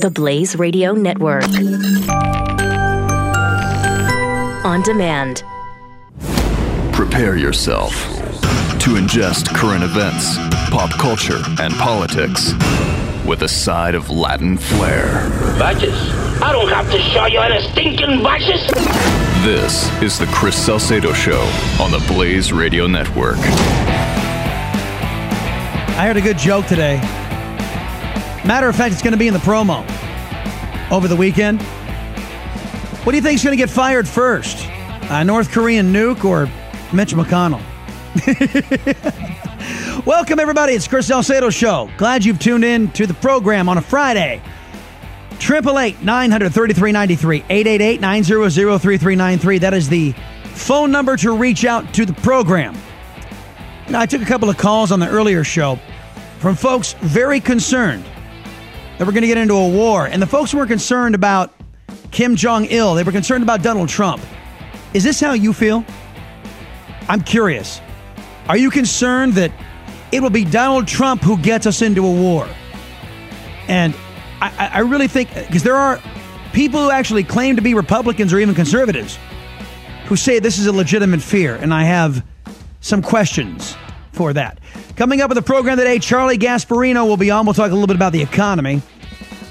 The Blaze Radio Network. On demand. Prepare yourself to ingest current events, pop culture, and politics with a side of Latin flair. Badges? I don't have to show you any stinking badges. This is the Chris Salcedo Show on the Blaze Radio Network. I heard a good joke today. Matter of fact, it's going to be in the promo over the weekend. What do you think is going to get fired first? A North Korean nuke or Mitch McConnell? Welcome, everybody. It's Chris Salcedo Show. Glad you've tuned in to the program on a Friday. 888 933 93 888 900 3393. That is the phone number to reach out to the program. Know, I took a couple of calls on the earlier show from folks very concerned that we're going to get into a war. And the folks were concerned about Kim Jong il, they were concerned about Donald Trump. Is this how you feel? I'm curious. Are you concerned that it will be Donald Trump who gets us into a war? And I, I really think, because there are people who actually claim to be Republicans or even conservatives who say this is a legitimate fear. And I have some questions for that. Coming up with the program today, Charlie Gasparino will be on. We'll talk a little bit about the economy.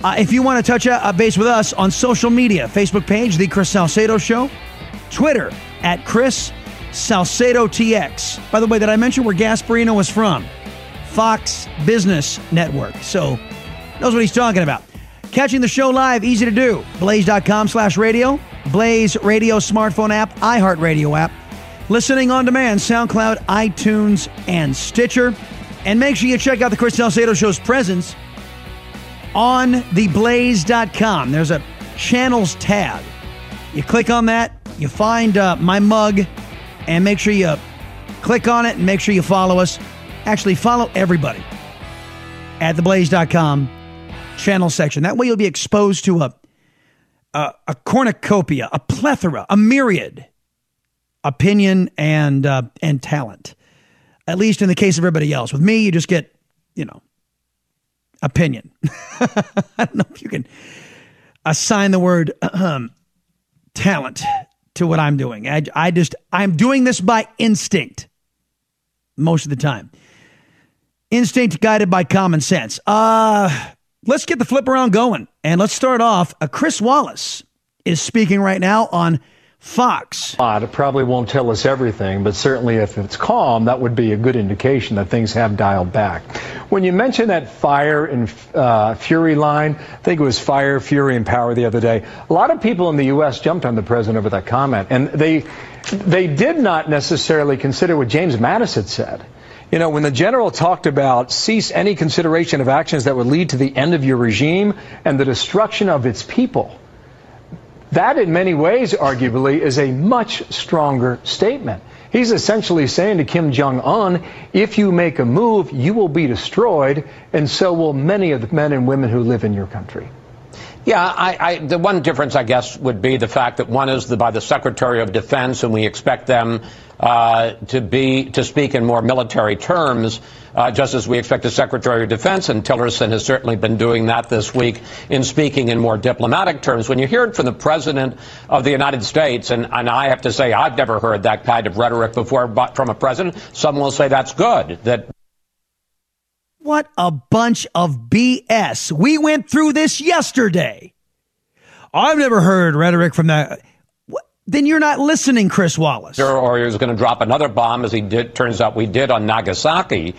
Uh, if you want to touch a, a base with us on social media, Facebook page, The Chris Salcedo Show, Twitter at Chris Salcedo TX. By the way, did I mention where Gasparino was from? Fox Business Network. So knows what he's talking about. Catching the show live, easy to do. Blaze.com slash radio, Blaze Radio smartphone app, iHeartRadio app. Listening on demand, SoundCloud, iTunes, and Stitcher. And make sure you check out the Chris Salcedo Show's presence on theblaze.com. There's a channels tab. You click on that, you find uh, my mug, and make sure you click on it and make sure you follow us. Actually, follow everybody at theblaze.com channel section. That way you'll be exposed to a, a, a cornucopia, a plethora, a myriad opinion and uh, and talent. At least in the case of everybody else. With me, you just get, you know, opinion. I don't know if you can assign the word um, talent to what I'm doing. I, I just, I'm doing this by instinct most of the time. Instinct guided by common sense. Uh, let's get the flip around going. And let's start off. Uh, Chris Wallace is speaking right now on Fox. It probably won't tell us everything, but certainly if it's calm, that would be a good indication that things have dialed back. When you mentioned that fire and uh, fury line, I think it was fire, fury, and power the other day. A lot of people in the U.S. jumped on the president over that comment, and they they did not necessarily consider what James Mattis had said. You know, when the general talked about cease any consideration of actions that would lead to the end of your regime and the destruction of its people that, in many ways, arguably, is a much stronger statement. He's essentially saying to Kim Jong un, if you make a move, you will be destroyed, and so will many of the men and women who live in your country. Yeah, I, I, the one difference, I guess, would be the fact that one is the, by the Secretary of Defense, and we expect them uh, to be to speak in more military terms, uh, just as we expect the Secretary of Defense, and Tillerson has certainly been doing that this week in speaking in more diplomatic terms. When you hear it from the President of the United States, and, and I have to say I've never heard that kind of rhetoric before from a president, some will say that's good. That what a bunch of BS. We went through this yesterday. I've never heard rhetoric from that then you're not listening, Chris Wallace. Or he was going to drop another bomb, as he did. Turns out we did on Nagasaki.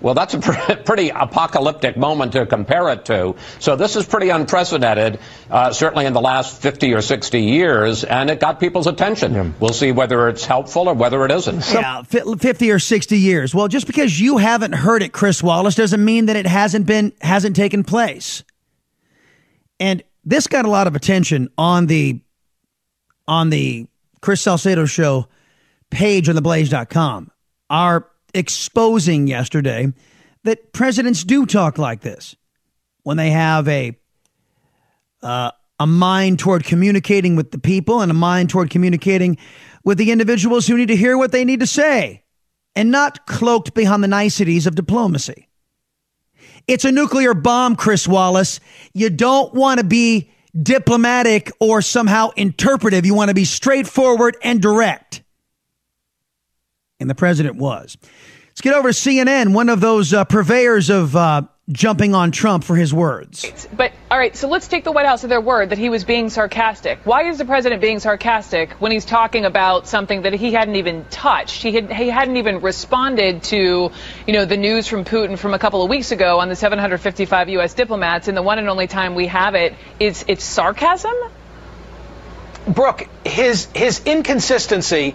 Well, that's a pretty apocalyptic moment to compare it to. So this is pretty unprecedented, uh, certainly in the last 50 or 60 years, and it got people's attention. Yeah. We'll see whether it's helpful or whether it isn't. Yeah, 50 or 60 years. Well, just because you haven't heard it, Chris Wallace, doesn't mean that it hasn't been hasn't taken place. And this got a lot of attention on the on the Chris Salcedo show page on theblaze.com are exposing yesterday that presidents do talk like this when they have a uh, a mind toward communicating with the people and a mind toward communicating with the individuals who need to hear what they need to say and not cloaked behind the niceties of diplomacy. It's a nuclear bomb, Chris Wallace. You don't want to be diplomatic or somehow interpretive. You want to be straightforward and direct. And the president was. Let's get over to CNN, one of those uh, purveyors of uh, jumping on Trump for his words. But all right, so let's take the White House at their word that he was being sarcastic. Why is the president being sarcastic when he's talking about something that he hadn't even touched? He had he hadn't even responded to, you know, the news from Putin from a couple of weeks ago on the 755 U.S. diplomats, and the one and only time we have it is it's sarcasm. Brooke, his his inconsistency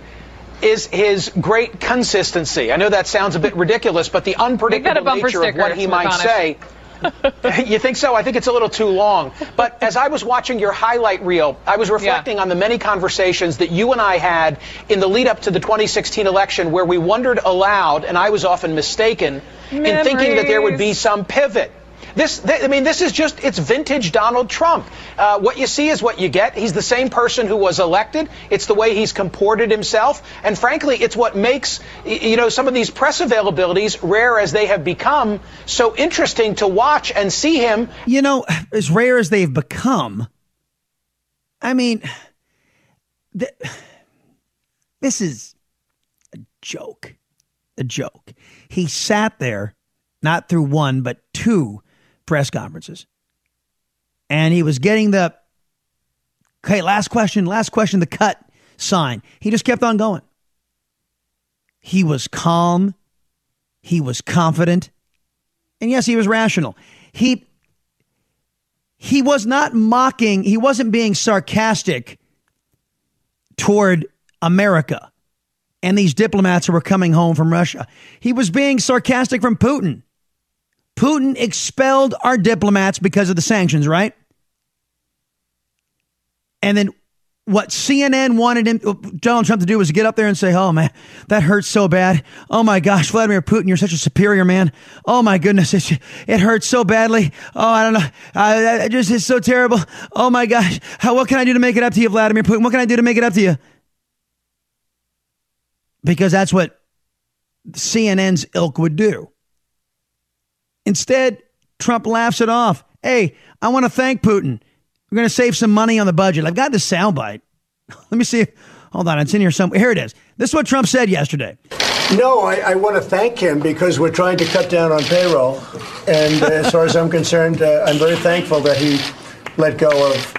is his great consistency. I know that sounds a bit ridiculous, but the unpredictable nature of what he might say. you think so? I think it's a little too long. But as I was watching your highlight reel, I was reflecting yeah. on the many conversations that you and I had in the lead up to the 2016 election where we wondered aloud, and I was often mistaken, Memories. in thinking that there would be some pivot this, th- I mean, this is just, it's vintage Donald Trump. Uh, what you see is what you get. He's the same person who was elected. It's the way he's comported himself. And frankly, it's what makes, you know, some of these press availabilities, rare as they have become, so interesting to watch and see him. You know, as rare as they've become, I mean, th- this is a joke. A joke. He sat there, not through one, but two press conferences. And he was getting the, okay, last question, last question, the cut sign. He just kept on going. He was calm. He was confident. And yes, he was rational. He he was not mocking, he wasn't being sarcastic toward America and these diplomats who were coming home from Russia. He was being sarcastic from Putin. Putin expelled our diplomats because of the sanctions, right? And then what CNN wanted him, uh, Donald Trump to do was get up there and say, "Oh man, that hurts so bad. Oh my gosh, Vladimir Putin, you're such a superior man. Oh my goodness, it, it hurts so badly. Oh, I don't know, I, I just it's so terrible. Oh my gosh, how what can I do to make it up to you, Vladimir Putin? What can I do to make it up to you?" Because that's what CNN's ilk would do. Instead, Trump laughs it off. Hey, I want to thank Putin. We're going to save some money on the budget. I've got this soundbite. Let me see. Hold on, it's in here somewhere. Here it is. This is what Trump said yesterday. No, I, I want to thank him because we're trying to cut down on payroll. And uh, as far as I'm concerned, uh, I'm very thankful that he let go of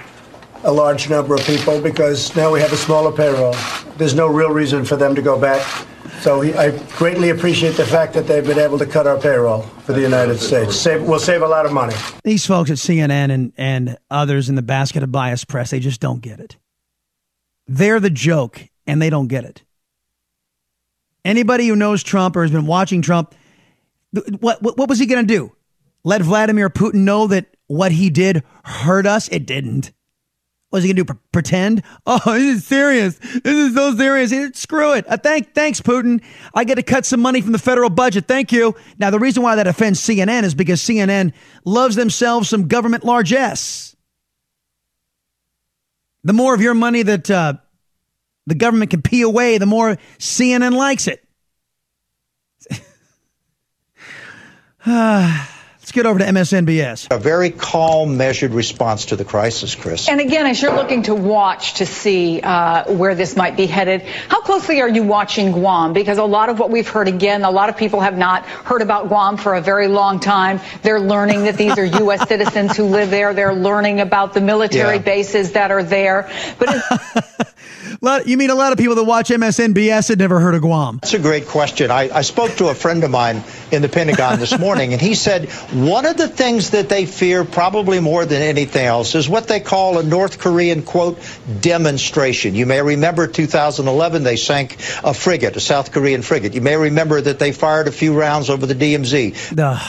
a large number of people because now we have a smaller payroll. There's no real reason for them to go back so I greatly appreciate the fact that they've been able to cut our payroll for the United States. Save, we'll save a lot of money. These folks at CNN and, and others in the basket of bias press, they just don't get it. They're the joke, and they don't get it. Anybody who knows Trump or has been watching Trump, what, what, what was he going to do? Let Vladimir Putin know that what he did hurt us? It didn't. What's he gonna do? pretend? Oh, this is serious. This is so serious. Screw it. Uh, thank, thanks, Putin. I get to cut some money from the federal budget. Thank you. Now, the reason why that offends CNN is because CNN loves themselves some government largesse. The more of your money that uh, the government can pee away, the more CNN likes it. Let's get over to MSNBS. A very calm, measured response to the crisis, Chris. And again, as you're looking to watch to see uh, where this might be headed, how closely are you watching Guam? Because a lot of what we've heard, again, a lot of people have not heard about Guam for a very long time. They're learning that these are U.S. citizens who live there. They're learning about the military yeah. bases that are there. But you mean a lot of people that watch MSNBS had never heard of Guam? That's a great question. I, I spoke to a friend of mine in the Pentagon this morning, and he said one of the things that they fear, probably more than anything else, is what they call a North Korean, quote, demonstration. You may remember 2011, they sank a frigate, a South Korean frigate. You may remember that they fired a few rounds over the DMZ. The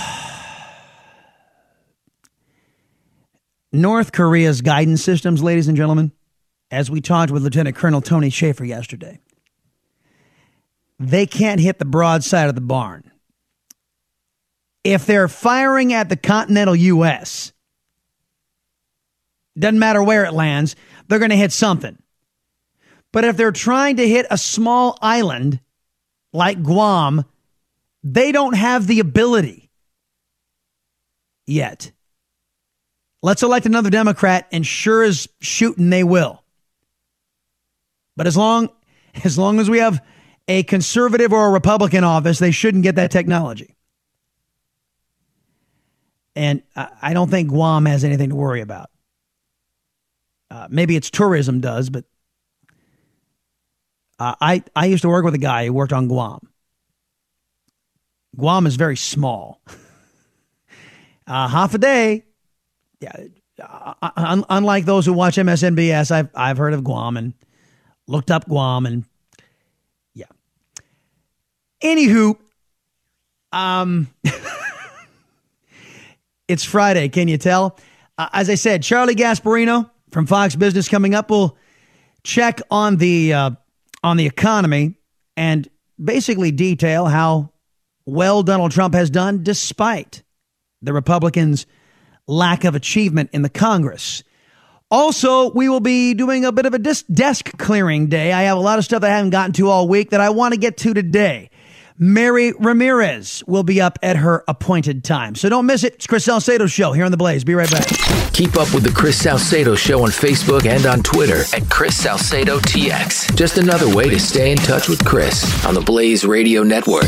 North Korea's guidance systems, ladies and gentlemen, as we talked with Lieutenant Colonel Tony Shaffer yesterday, they can't hit the broadside of the barn. If they're firing at the continental U.S., doesn't matter where it lands, they're going to hit something. But if they're trying to hit a small island like Guam, they don't have the ability. yet. Let's elect another Democrat, and sure as shooting, they will. But as long as long as we have a conservative or a Republican office, they shouldn't get that technology. And I don't think Guam has anything to worry about. Uh, maybe its tourism does, but uh, I I used to work with a guy who worked on Guam. Guam is very small. uh, half a day. Yeah. Uh, un- unlike those who watch MSNBS, I've I've heard of Guam and looked up Guam and yeah. Anywho, um, it's Friday. Can you tell? Uh, as I said, Charlie Gasparino from Fox Business coming up. We'll check on the uh, on the economy and basically detail how well Donald Trump has done despite the Republicans' lack of achievement in the Congress. Also, we will be doing a bit of a desk clearing day. I have a lot of stuff I haven't gotten to all week that I want to get to today. Mary Ramirez will be up at her appointed time. So don't miss it. It's Chris Salcedo Show here on The Blaze. Be right back. Keep up with the Chris Salcedo Show on Facebook and on Twitter at Chris Salcedo TX. Just another way to stay in touch with Chris on the Blaze Radio Network.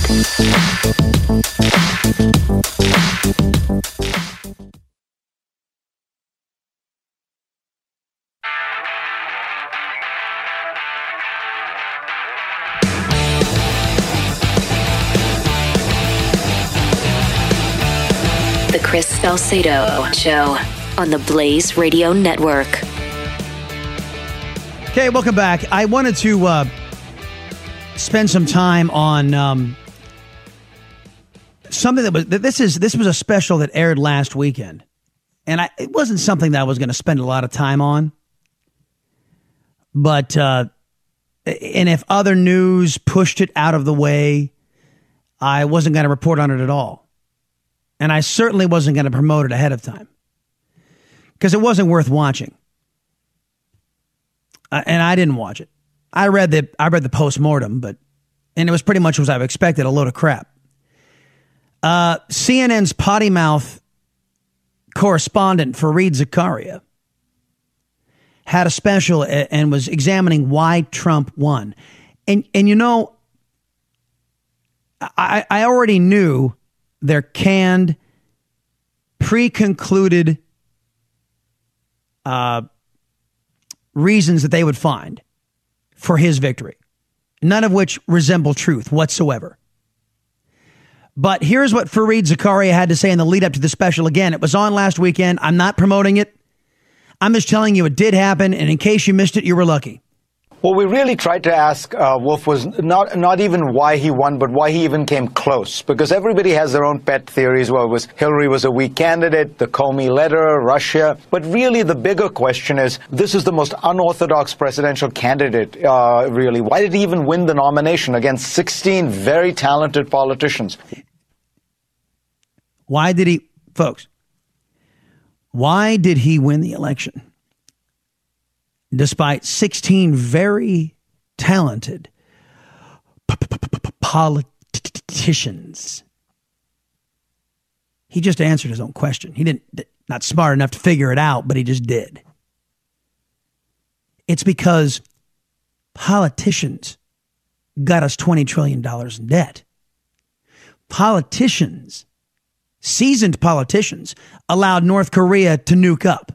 Salcedo Show on the Blaze Radio Network. Okay, welcome back. I wanted to uh, spend some time on um, something that was this is this was a special that aired last weekend, and I, it wasn't something that I was going to spend a lot of time on. But uh, and if other news pushed it out of the way, I wasn't going to report on it at all. And I certainly wasn't going to promote it ahead of time because it wasn't worth watching. Uh, and I didn't watch it. I read the I read the post mortem, but and it was pretty much as I've expected, a load of crap. Uh, CNN's potty mouth correspondent Fareed Zakaria had a special and was examining why Trump won, and and you know, I I already knew their canned, pre concluded uh, reasons that they would find for his victory, none of which resemble truth whatsoever. But here's what Fareed Zakaria had to say in the lead up to the special. Again, it was on last weekend. I'm not promoting it. I'm just telling you it did happen. And in case you missed it, you were lucky. What we really tried to ask uh, Wolf was not not even why he won, but why he even came close. Because everybody has their own pet theories. Well, was Hillary was a weak candidate, the Comey letter, Russia. But really, the bigger question is: this is the most unorthodox presidential candidate. Uh, really, why did he even win the nomination against 16 very talented politicians? Why did he, folks? Why did he win the election? Despite 16 very talented politicians. He just answered his own question. He didn't, not smart enough to figure it out, but he just did. It's because politicians got us $20 trillion in debt. Politicians, seasoned politicians, allowed North Korea to nuke up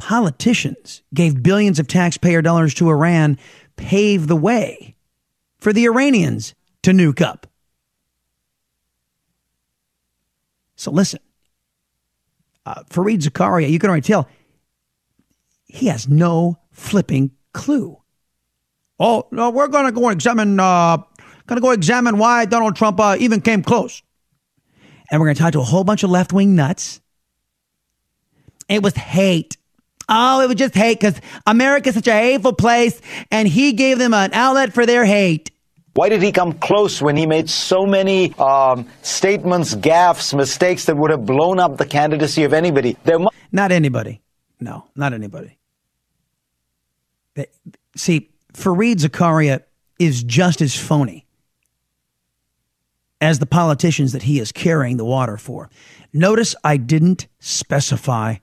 politicians gave billions of taxpayer dollars to Iran, pave the way for the Iranians to nuke up. So listen, uh, Fareed Zakaria, you can already tell, he has no flipping clue. Oh, no, we're to go examine, uh, to go examine why Donald Trump uh, even came close. And we're to talk to a whole bunch of left wing nuts. It was hate. Oh, it was just hate because America's such a hateful place, and he gave them an outlet for their hate. Why did he come close when he made so many um, statements, gaffes, mistakes that would have blown up the candidacy of anybody? There mu- not anybody. No, not anybody. See, Fareed Zakaria is just as phony as the politicians that he is carrying the water for. Notice I didn't specify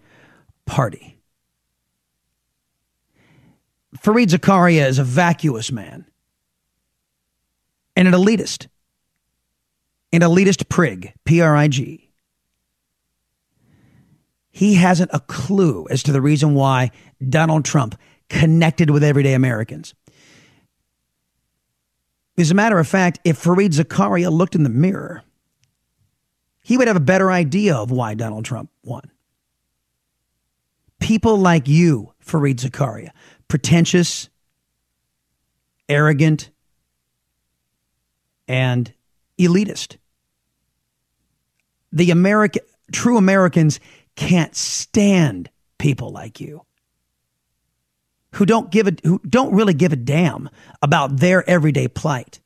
party. Fareed Zakaria is a vacuous man and an elitist, an elitist prig, P R I G. He hasn't a clue as to the reason why Donald Trump connected with everyday Americans. As a matter of fact, if Fareed Zakaria looked in the mirror, he would have a better idea of why Donald Trump won. People like you, Fareed Zakaria, pretentious, arrogant, and elitist. The American true Americans can't stand people like you who don't give a who don't really give a damn about their everyday plight.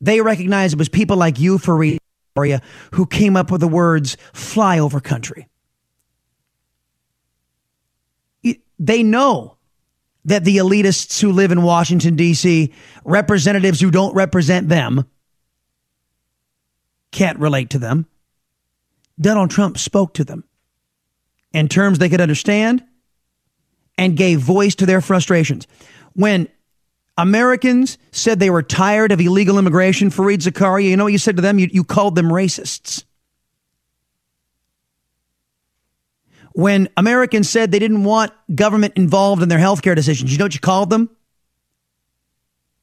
They recognize it was people like you, Fareed, who came up with the words flyover country. They know that the elitists who live in Washington, D.C., representatives who don't represent them, can't relate to them. Donald Trump spoke to them in terms they could understand and gave voice to their frustrations. When Americans said they were tired of illegal immigration, Fareed Zakaria, you know what you said to them? You, you called them racists. When Americans said they didn't want government involved in their healthcare decisions, you know what you called them?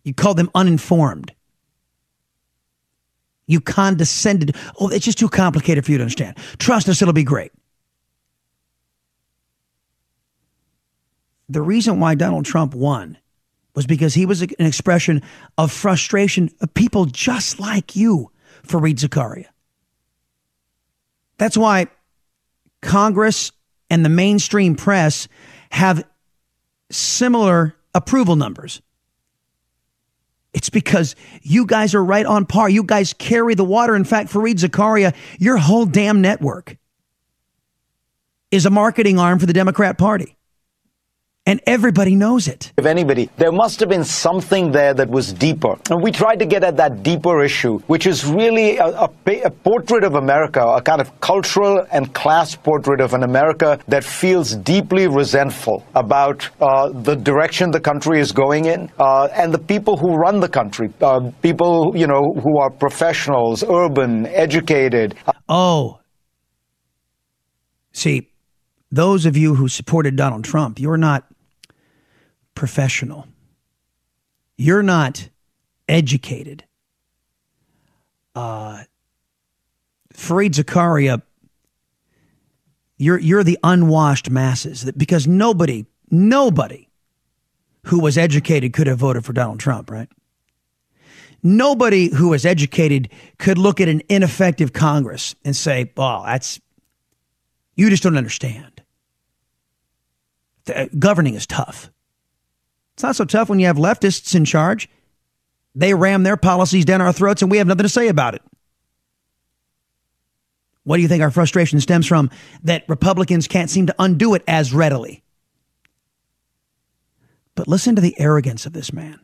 You called them uninformed. You condescended. Oh, it's just too complicated for you to understand. Trust us, it'll be great. The reason why Donald Trump won was because he was an expression of frustration of people just like you, Fareed Zakaria. That's why Congress and the mainstream press have similar approval numbers. It's because you guys are right on par. You guys carry the water. In fact, Fareed Zakaria, your whole damn network is a marketing arm for the Democrat Party. And everybody knows it. If anybody, there must have been something there that was deeper. And we tried to get at that deeper issue, which is really a, a, a, portrait of America, a kind of cultural and class portrait of an America that feels deeply resentful about uh, the direction the country is going in uh, and the people who run the country, uh, people, you know, who are professionals, urban, educated. Oh. See, those of you who supported Donald Trump, you're not professional. You're not educated. Uh, Fareed Zakaria, you're you're the unwashed masses that because nobody nobody who was educated could have voted for Donald Trump, right? Nobody who was educated could look at an ineffective Congress and say, oh, that's you just don't understand." The, governing is tough. It's not so tough when you have leftists in charge. They ram their policies down our throats and we have nothing to say about it. What do you think our frustration stems from that Republicans can't seem to undo it as readily? But listen to the arrogance of this man.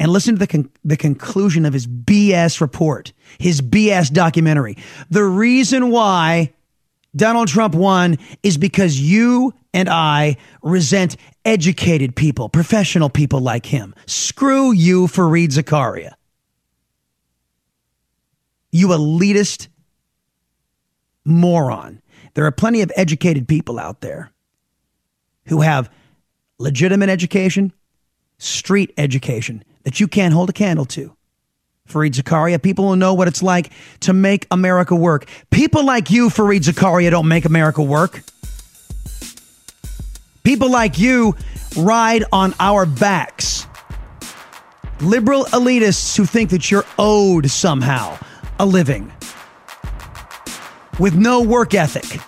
And listen to the, con- the conclusion of his BS report, his BS documentary. The reason why Donald Trump won is because you and I resent educated people, professional people like him. Screw you, Fareed Zakaria. You elitist moron. There are plenty of educated people out there who have legitimate education, street education that you can't hold a candle to. Fareed Zakaria, people who know what it's like to make America work. People like you, Fareed Zakaria, don't make America work. People like you ride on our backs. Liberal elitists who think that you're owed somehow a living with no work ethic.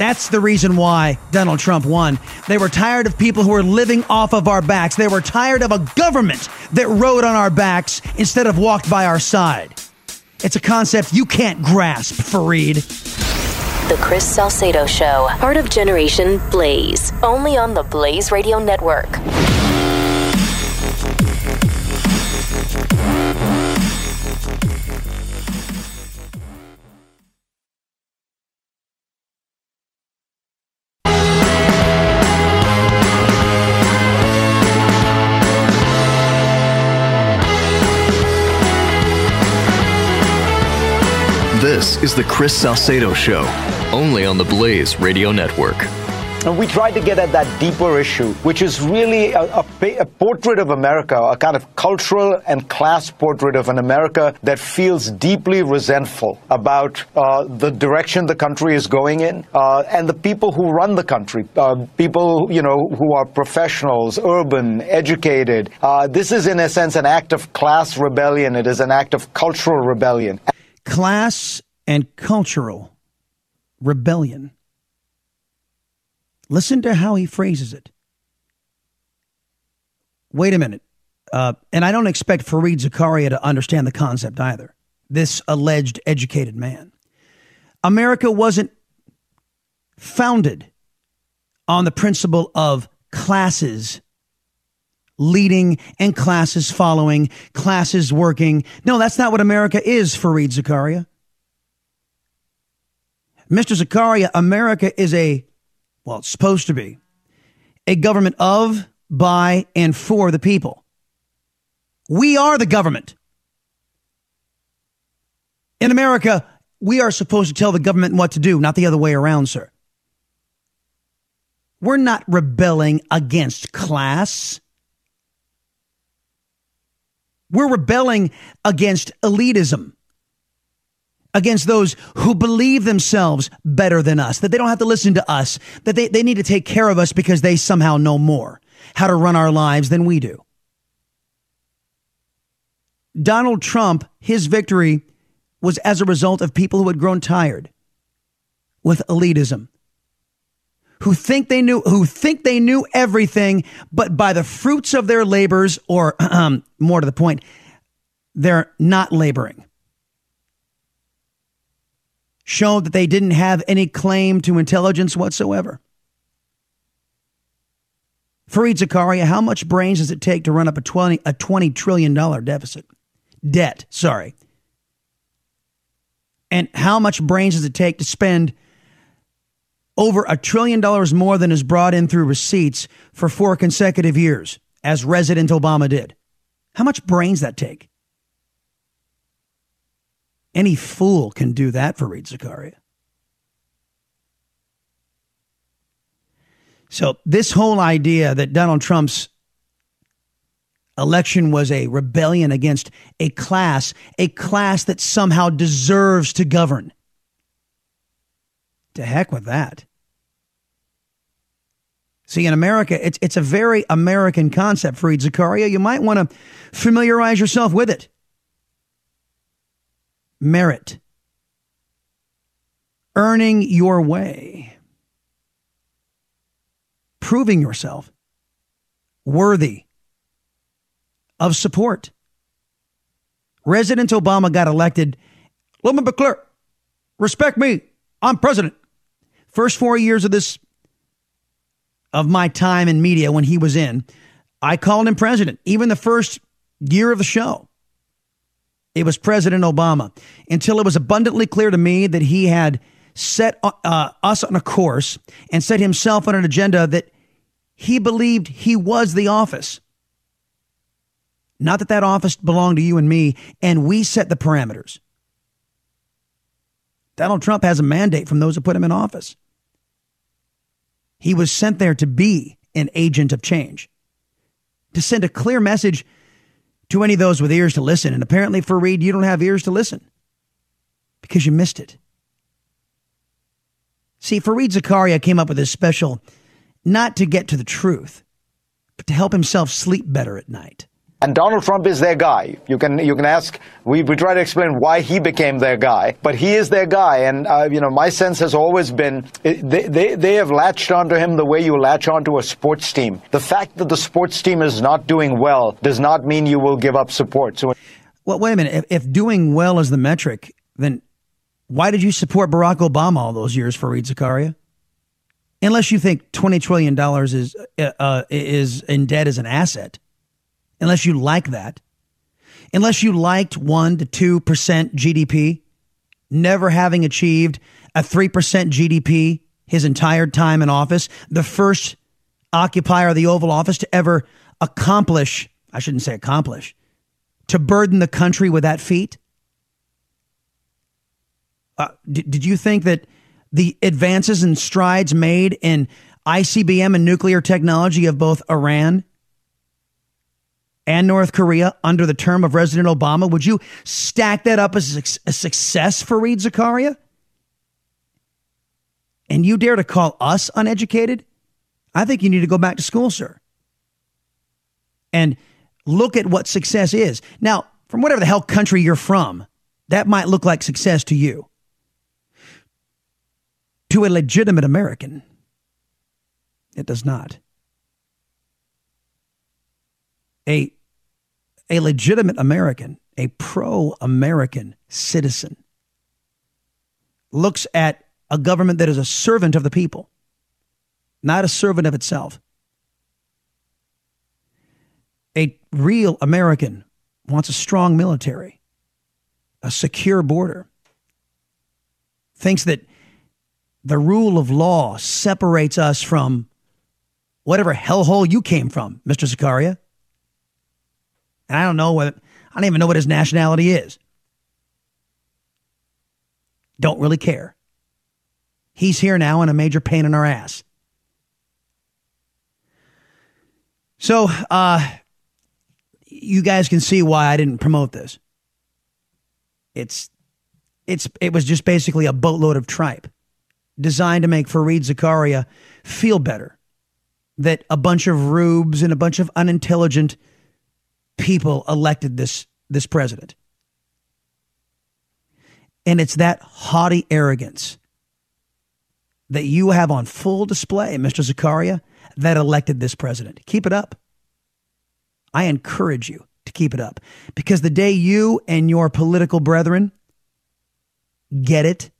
That's the reason why Donald Trump won. They were tired of people who were living off of our backs. They were tired of a government that rode on our backs instead of walked by our side. It's a concept you can't grasp, Fareed. The Chris Salcedo Show, part of Generation Blaze, only on the Blaze Radio Network. This is the Chris Salcedo Show, only on the Blaze Radio Network. And we tried to get at that deeper issue, which is really a, a, a, portrait of America, a kind of cultural and class portrait of an America that feels deeply resentful about uh, the direction the country is going in uh, and the people who run the country, uh, people you know who are professionals, urban, educated. Uh, this is, in a sense, an act of class rebellion. It is an act of cultural rebellion. Class and cultural rebellion. Listen to how he phrases it. Wait a minute. Uh, and I don't expect Fareed Zakaria to understand the concept either. This alleged educated man. America wasn't founded on the principle of classes leading and classes following, classes working. No, that's not what America is, Fareed Zakaria. Mr. Zakaria, America is a well, it's supposed to be a government of, by, and for the people. We are the government. In America, we are supposed to tell the government what to do, not the other way around, sir. We're not rebelling against class. We're rebelling against elitism against those who believe themselves better than us, that they don't have to listen to us, that they, they need to take care of us because they somehow know more how to run our lives than we do. Donald Trump, his victory was as a result of people who had grown tired with elitism. Who think they knew who think they knew everything, but by the fruits of their labors, or more to the point, they're not laboring showed that they didn't have any claim to intelligence whatsoever. Fareed Zakaria, how much brains does it take to run up a 20, a $20 trillion deficit? Debt, sorry. And how much brains does it take to spend over a trillion dollars more than is brought in through receipts for four consecutive years, as Resident Obama did? How much brains that take? Any fool can do that Fareed Zakaria. So, this whole idea that Donald Trump's election was a rebellion against a class, a class that somehow deserves to govern. To heck with that. See, in America, it's, it's a very American concept, Fareed Zakaria. You might want to familiarize yourself with it merit, earning your way, proving yourself worthy of support. President Obama got elected. Let me. Respect me. I'm president. First four years of this, of my time in media when he was in, I called him president. Even the first year of the show. It was President Obama until it was abundantly clear to me that he had set uh, us on a course and set himself on an agenda that he believed he was the office. Not that that office belonged to you and me, and we set the parameters. Donald Trump has a mandate from those who put him in office. He was sent there to be an agent of change, to send a clear message too many of those with ears to listen. And apparently, Fareed, you don't have ears to listen because you missed it. See, Fareed Zakaria came up with this special not to get to the truth, but to help himself sleep better at night. And Donald Trump is their guy. You can you can ask. We, we try to explain why he became their guy, but he is their guy. And uh, you know, my sense has always been they, they they have latched onto him the way you latch onto a sports team. The fact that the sports team is not doing well does not mean you will give up support. So, well, wait a minute. If, if doing well is the metric, then why did you support Barack Obama all those years, for Fareed Zakaria? Unless you think twenty trillion dollars is uh, uh is in debt as an asset unless you like that, unless you liked 1 to 2% GDP, never having achieved a 3% GDP his entire time in office, the first occupier of the Oval Office to ever accomplish, I shouldn't say accomplish, to burden the country with that feat. Uh, did, did you think that the advances and strides made in ICBM and nuclear technology of both Iran and North Korea under the term of President Obama, would you stack that up as a success Fareed Zakaria? And you dare to call us uneducated? I think you need to go back to school, sir. And look at what success is. Now, from whatever the hell country you're from, that might look like success to you. To a legitimate American, it does not. A, a legitimate American, a pro American citizen, looks at a government that is a servant of the people, not a servant of itself. A real American wants a strong military, a secure border, thinks that the rule of law separates us from whatever hellhole you came from, Mr. Zakaria. And I don't know what, I don't even know what his nationality is. Don't really care. He's here now and a major pain in our ass. So, uh, you guys can see why I didn't promote this. It's, it's, it was just basically a boatload of tripe designed to make Fareed Zakaria feel better that a bunch of rubes and a bunch of unintelligent people elected this, this president. And it's that haughty arrogance that you have on full display, Mr. Zakaria, that elected this president. Keep it up. I encourage you to keep it up because the day you and your political brethren get it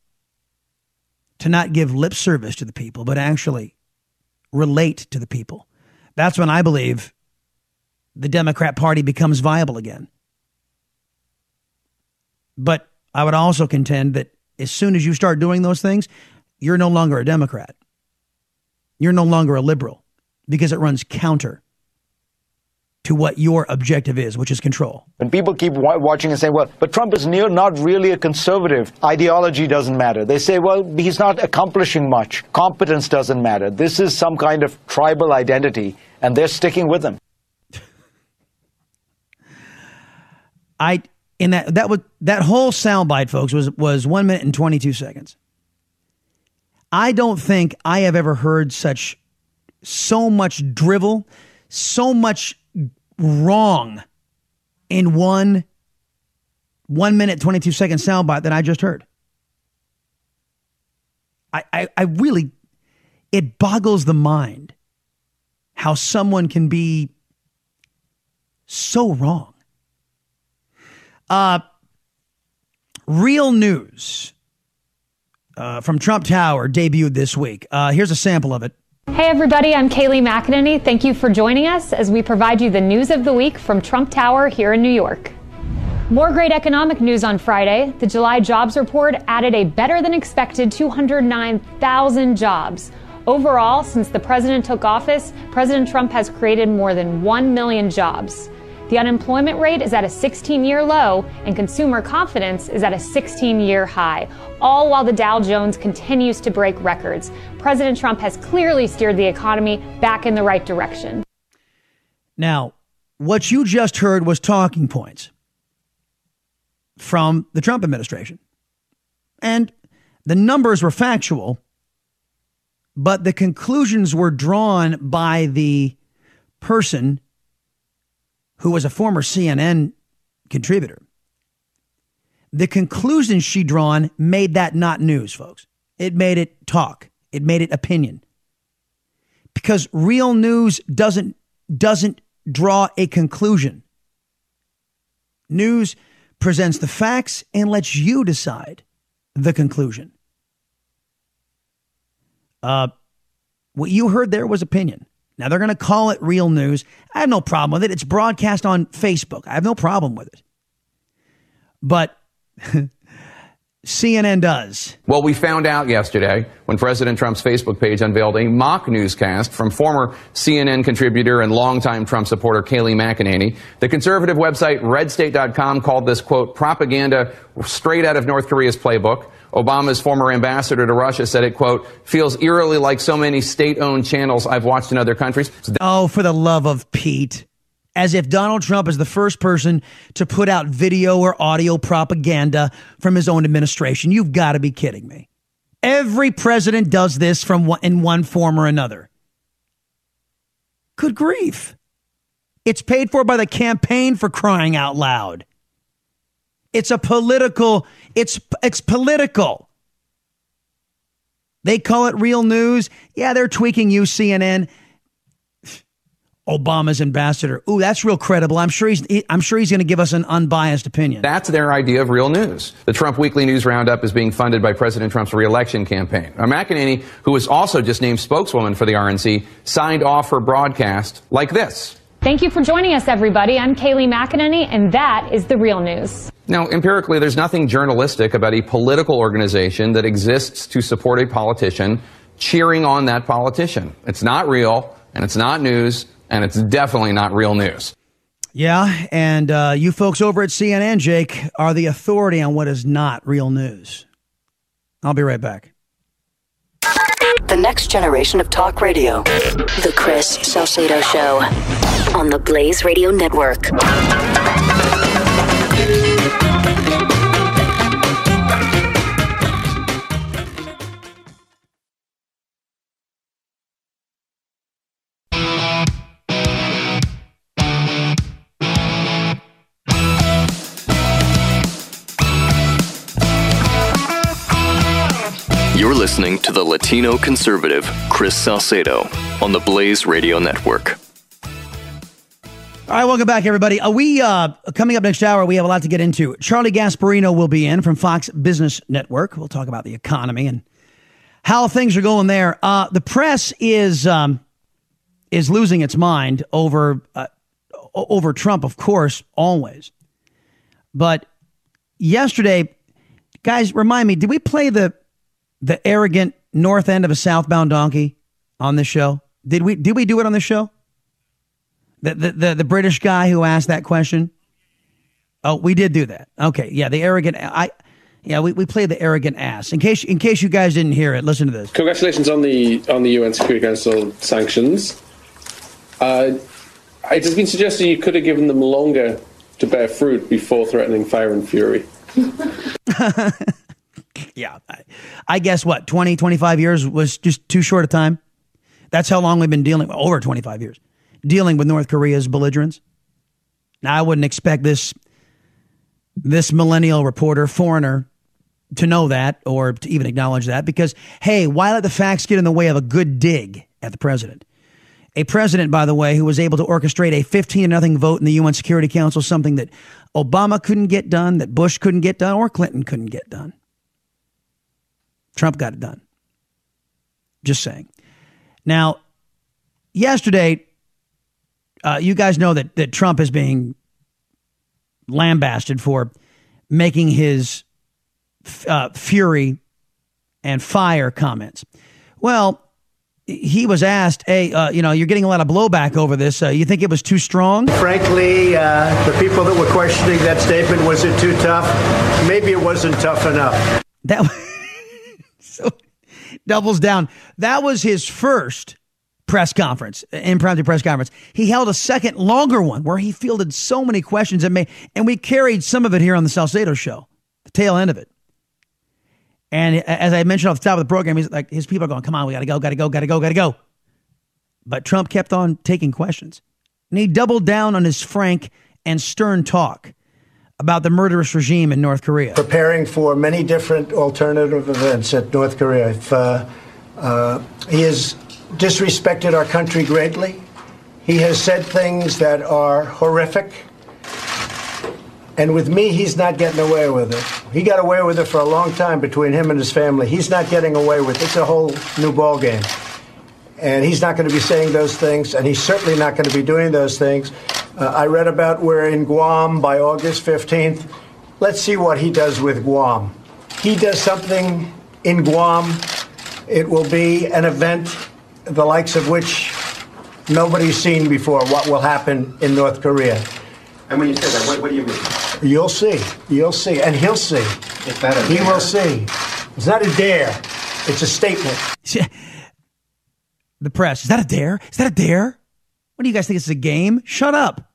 to not give lip service to the people, but actually relate to the people, that's when I believe the Democrat Party becomes viable again. But I would also contend that as soon as you start doing those things, you're no longer a Democrat. You're no longer a liberal because it runs counter to what your objective is, which is control. And people keep watching and saying, well, but Trump is near not really a conservative. Ideology doesn't matter. They say, well, he's not accomplishing much. Competence doesn't matter. This is some kind of tribal identity, and they're sticking with him. I in that that was that whole soundbite, folks, was was one minute and twenty two seconds. I don't think I have ever heard such so much drivel, so much wrong in one one minute, 22 second soundbite that I just heard. I, I, I really, it boggles the mind how someone can be so wrong. Uh, real news uh, from Trump Tower debuted this week. Uh, here's a sample of it. Hey, everybody, I'm Kayleigh McEnany. Thank you for joining us as we provide you the news of the week from Trump Tower here in New York. More great economic news on Friday. The July jobs report added a better than expected 209,000 jobs. Overall, since the president took office, President Trump has created more than 1 million jobs. The unemployment rate is at a 16 year low, and consumer confidence is at a 16 year high, all while the Dow Jones continues to break records. President Trump has clearly steered the economy back in the right direction. Now, what you just heard was talking points from the Trump administration. And the numbers were factual, but the conclusions were drawn by the person who was a former CNN contributor. The conclusions she drawn made that not news, folks. It made it talk. It made it opinion. Because real news doesn't doesn't draw a conclusion. News presents the facts and lets you decide the conclusion. Uh, what you heard there was opinion. Now they're going to call it real news. I have no problem with it. It's broadcast on Facebook. I have no problem with it. But CNN does. Well, we found out yesterday when President Trump's Facebook page unveiled a mock newscast from former CNN contributor and longtime Trump supporter Kayleigh McEnany. The conservative website redstate.com called this quote propaganda straight out of North Korea's playbook. Obama's former ambassador to Russia said it, quote, feels eerily like so many state-owned channels I've watched in other countries. Oh, for the love of Pete. As if Donald Trump is the first person to put out video or audio propaganda from his own administration. You've got to be kidding me. Every president does this from one, in one form or another. Good grief. It's paid for by the campaign for crying out loud. It's a political, it's it's political. They call it real news. Yeah, they're tweaking you, CNN. Obama's ambassador. Ooh, that's real credible. I'm sure he's I'm sure he's going to give us an unbiased opinion. That's their idea of real news. The Trump Weekly News Roundup is being funded by President Trump's reelection campaign. McEnany, who was also just named spokeswoman for the RNC, signed off her broadcast like this. Thank you for joining us, everybody. I'm Kayleigh McEnany, and that is the real news. Now, empirically, there's nothing journalistic about a political organization that exists to support a politician cheering on that politician. It's not real, and it's not news, and it's definitely not real news. Yeah, and uh, you folks over at CNN, Jake, are the authority on what is not real news. I'll be right back. The next generation of talk radio. The Chris Salcedo Show on the Blaze Radio Network. You're listening to the Latino conservative Chris Salcedo on the Blaze Radio Network. All right, welcome back, everybody. Uh, we uh, coming up next hour. We have a lot to get into. Charlie Gasparino will be in from Fox Business Network. We'll talk about the economy and how things are going there. Uh, the press is um, is losing its mind over uh, over Trump, of course, always. But yesterday, guys, remind me, did we play the the arrogant north end of a southbound donkey on this show? Did we did we do it on this show? The, the the the British guy who asked that question? Oh, we did do that. Okay, yeah, the arrogant I yeah, we, we played the arrogant ass. In case in case you guys didn't hear it, listen to this. Congratulations on the on the UN Security Council sanctions. Uh, it has been suggested you could have given them longer to bear fruit before threatening fire and fury. yeah. I, I, guess what, 20, 25 years was just too short a time? That's how long we've been dealing, over 25 years, dealing with North Korea's belligerence. Now, I wouldn't expect this, this millennial reporter, foreigner, to know that or to even acknowledge that because, hey, why let the facts get in the way of a good dig at the president? A president, by the way, who was able to orchestrate a 15 0 vote in the UN Security Council, something that Obama couldn't get done, that Bush couldn't get done, or Clinton couldn't get done. Trump got it done. Just saying. Now, yesterday, uh, you guys know that, that Trump is being lambasted for making his uh, fury and fire comments. Well, he was asked, "Hey, uh, you know, you're getting a lot of blowback over this. Uh, you think it was too strong?" Frankly, uh, the people that were questioning that statement, was it too tough? Maybe it wasn't tough enough. That so doubles down. That was his first press conference, impromptu press conference. He held a second longer one where he fielded so many questions and made, and we carried some of it here on the Salcedo show, the tail end of it. And as I mentioned off the top of the program, he's like his people are going, "Come on, we got to go, got to go, got to go, got to go." But Trump kept on taking questions, and he doubled down on his frank and stern talk about the murderous regime in North Korea. Preparing for many different alternative events at North Korea. If, uh, uh, he has disrespected our country greatly. He has said things that are horrific. And with me, he's not getting away with it. He got away with it for a long time between him and his family. He's not getting away with it. It's a whole new ballgame. And he's not going to be saying those things, and he's certainly not going to be doing those things. Uh, I read about we're in Guam by August 15th. Let's see what he does with Guam. He does something in Guam, it will be an event the likes of which nobody's seen before, what will happen in North Korea. And when you say that, what, what do you mean? You'll see. You'll see. And he'll see. Is that a he will see. It's not a dare. It's a statement. The press. Is that a dare? Is that a dare? What do you guys think? It's a game? Shut up.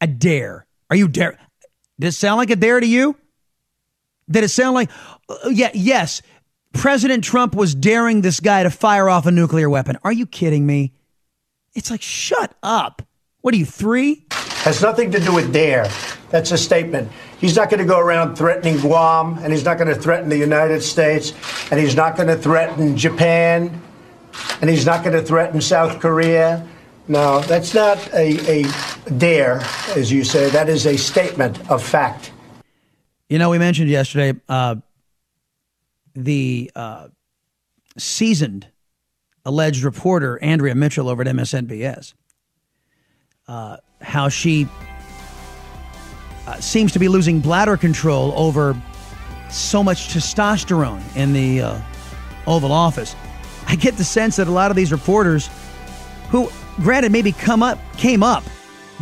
A dare. Are you dare? Does it sound like a dare to you? Did it sound like, uh, yeah, yes, President Trump was daring this guy to fire off a nuclear weapon. Are you kidding me? It's like, shut up. What are you, three? Has nothing to do with dare. That's a statement. He's not going to go around threatening Guam, and he's not going to threaten the United States, and he's not going to threaten Japan, and he's not going to threaten South Korea. No, that's not a, a dare, as you say. That is a statement of fact. You know, we mentioned yesterday uh, the uh, seasoned alleged reporter Andrea Mitchell over at MSNBS. Uh, how she uh, seems to be losing bladder control over so much testosterone in the uh, Oval Office. I get the sense that a lot of these reporters, who granted maybe come up came up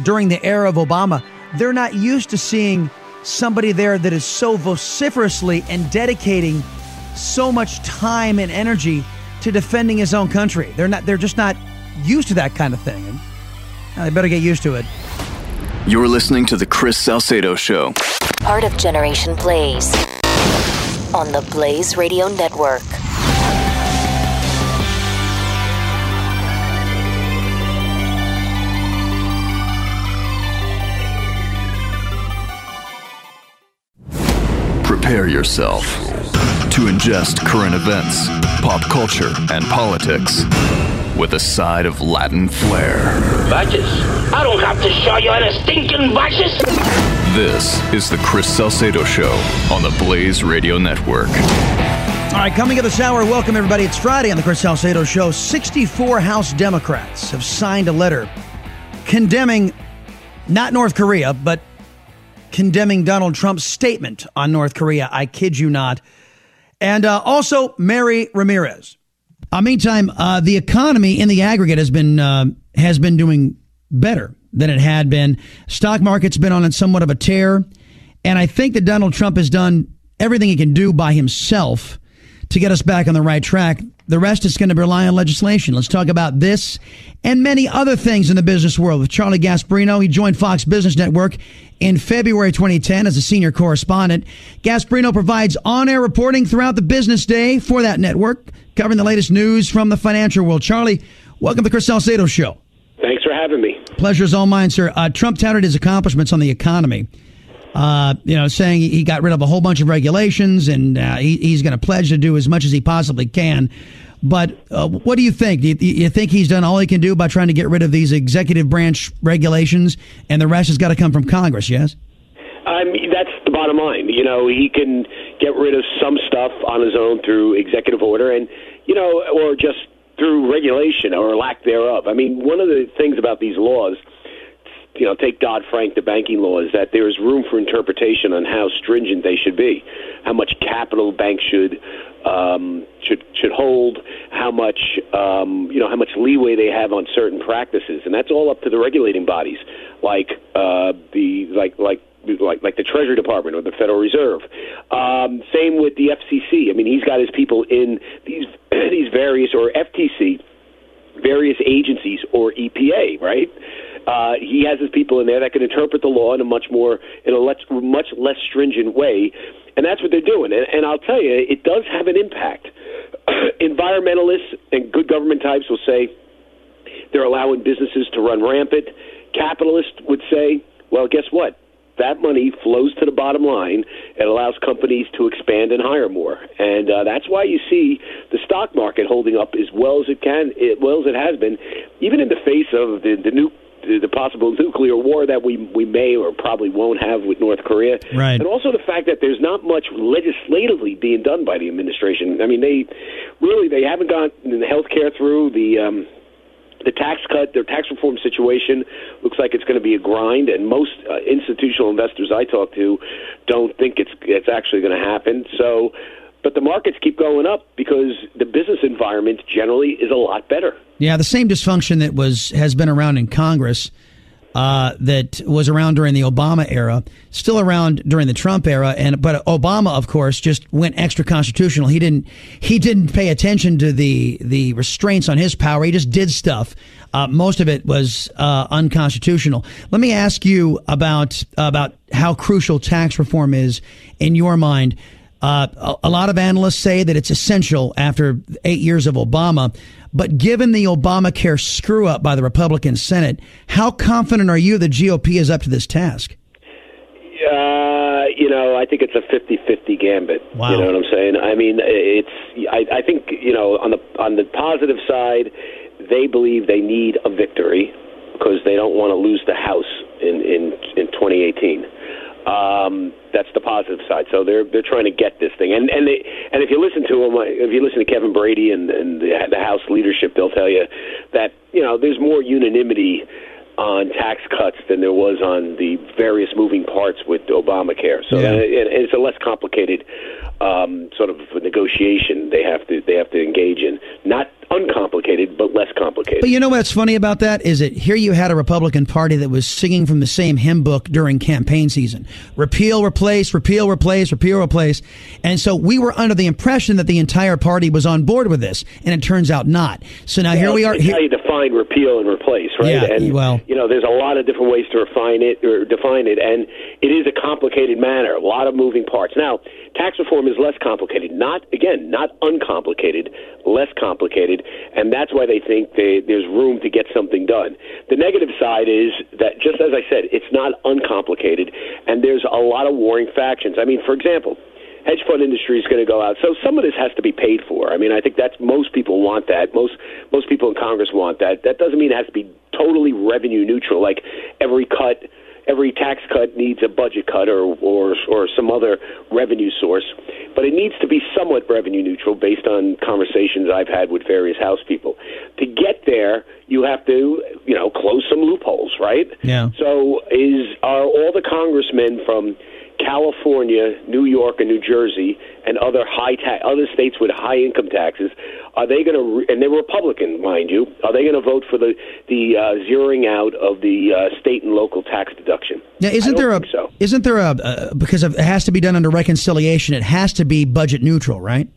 during the era of Obama, they're not used to seeing somebody there that is so vociferously and dedicating so much time and energy to defending his own country. They're not. They're just not used to that kind of thing. And uh, they better get used to it. You're listening to the Chris Salcedo Show. Part of Generation Blaze on the Blaze Radio Network. Prepare yourself to ingest current events, pop culture, and politics with a side of Latin flair. Badges? I don't have to show you any stinking badges. This is the Chris Salcedo Show on the Blaze Radio Network. All right, coming up this hour, welcome everybody. It's Friday on the Chris Salcedo Show. 64 House Democrats have signed a letter condemning not North Korea, but condemning Donald Trump's statement on North Korea. I kid you not. And uh, also Mary Ramirez. Uh, meantime, uh, the economy in the aggregate has been uh, has been doing better than it had been. Stock market's been on somewhat of a tear, and I think that Donald Trump has done everything he can do by himself to get us back on the right track. The rest is going to rely on legislation. Let's talk about this and many other things in the business world with Charlie Gasparino. He joined Fox Business Network in February 2010 as a senior correspondent. Gasparino provides on-air reporting throughout the business day for that network, covering the latest news from the financial world. Charlie, welcome to the Chris Salcedo Show. Thanks for having me. Pleasure is all mine, sir. Uh, Trump touted his accomplishments on the economy. Uh, you know, saying he got rid of a whole bunch of regulations and uh, he, he's going to pledge to do as much as he possibly can. But uh, what do you think? Do you, you, think he's done all he can do by trying to get rid of these executive branch regulations, and the rest has got to come from Congress? Yes. I mean, that's the bottom line. You know, he can get rid of some stuff on his own through executive order, and you know, or just through regulation or lack thereof. I mean, one of the things about these laws you know, take Dodd Frank, the banking law, is that there is room for interpretation on how stringent they should be, how much capital banks should um, should should hold, how much um, you know, how much leeway they have on certain practices, and that's all up to the regulating bodies, like uh, the like like like like the Treasury Department or the Federal Reserve. Um, same with the FCC. I mean, he's got his people in these these various or FTC, various agencies or EPA, right? Uh, he has his people in there that can interpret the law in a much more in a less, much less stringent way, and that's what they're doing. And, and I'll tell you, it does have an impact. Environmentalists and good government types will say they're allowing businesses to run rampant. Capitalists would say, well, guess what? That money flows to the bottom line. It allows companies to expand and hire more, and uh, that's why you see the stock market holding up as well as it can, as well as it has been, even in the face of the, the new the, possible nuclear war that we we may or probably won't have with North Korea, right. and also the fact that there's not much legislatively being done by the administration. I mean, they really they haven't gotten the health care through the. Um, the tax cut, their tax reform situation looks like it's going to be a grind, and most uh, institutional investors I talk to don't think it's it's actually going to happen. So, but the markets keep going up because the business environment generally is a lot better. Yeah, the same dysfunction that was has been around in Congress. uh, that was around during the Obama era, still around during the Trump era, and but Obama, of course, just went extra constitutional. He didn't he didn't pay attention to the the restraints on his power. He just did stuff. Uh, most of it was uh, unconstitutional. Let me ask you about about how crucial tax reform is in your mind. Uh, a, a lot of analysts say that it's essential after eight years of Obama. But given the Obamacare screw up by the Republican Senate, how confident are you the GOP is up to this task? Uh, you know, I think it's a 50-50 gambit. Wow. You know what I'm saying? I mean, it's. I, I think you know on the on the positive side, they believe they need a victory because they don't want to lose the House in in in 2018. Um, that's the positive side. So they're they're trying to get this thing, and and they and if you listen to them, if you listen to Kevin Brady and, and the, the House leadership, they'll tell you that you know there's more unanimity on tax cuts than there was on the various moving parts with Obamacare. So Yeah. and it's a less complicated um, sort of negotiation they have to they have to engage in. Not uncomplicated, but you know what's funny about that is that here you had a Republican Party that was singing from the same hymn book during campaign season: repeal, replace, repeal, replace, repeal, replace. And so we were under the impression that the entire party was on board with this, and it turns out not. So now here we are. How you define repeal and replace, right? Yeah, and well- you know, there's a lot of different ways to refine it or define it, and it is a complicated matter. A lot of moving parts. Now, tax reform is less complicated. Not again, not uncomplicated, less complicated, and that's why they think they, there's room to get something done. The negative side is that, just as I said, it's not uncomplicated, and there's a lot of warring factions. I mean, for example hedge fund industry is going to go out. So some of this has to be paid for. I mean, I think that's most people want that. Most most people in Congress want that. That doesn't mean it has to be totally revenue neutral. Like every cut, every tax cut needs a budget cut or or or some other revenue source. But it needs to be somewhat revenue neutral based on conversations I've had with various House people. To get there, you have to, you know, close some loopholes, right? Yeah. So is are all the congressmen from California, New York, and New Jersey, and other high ta- other states with high income taxes, are they going to? Re- and they're Republican, mind you. Are they going to vote for the the uh, zeroing out of the uh, state and local tax deduction? Now, isn't there a Isn't there a uh, because of, it has to be done under reconciliation? It has to be budget neutral, right?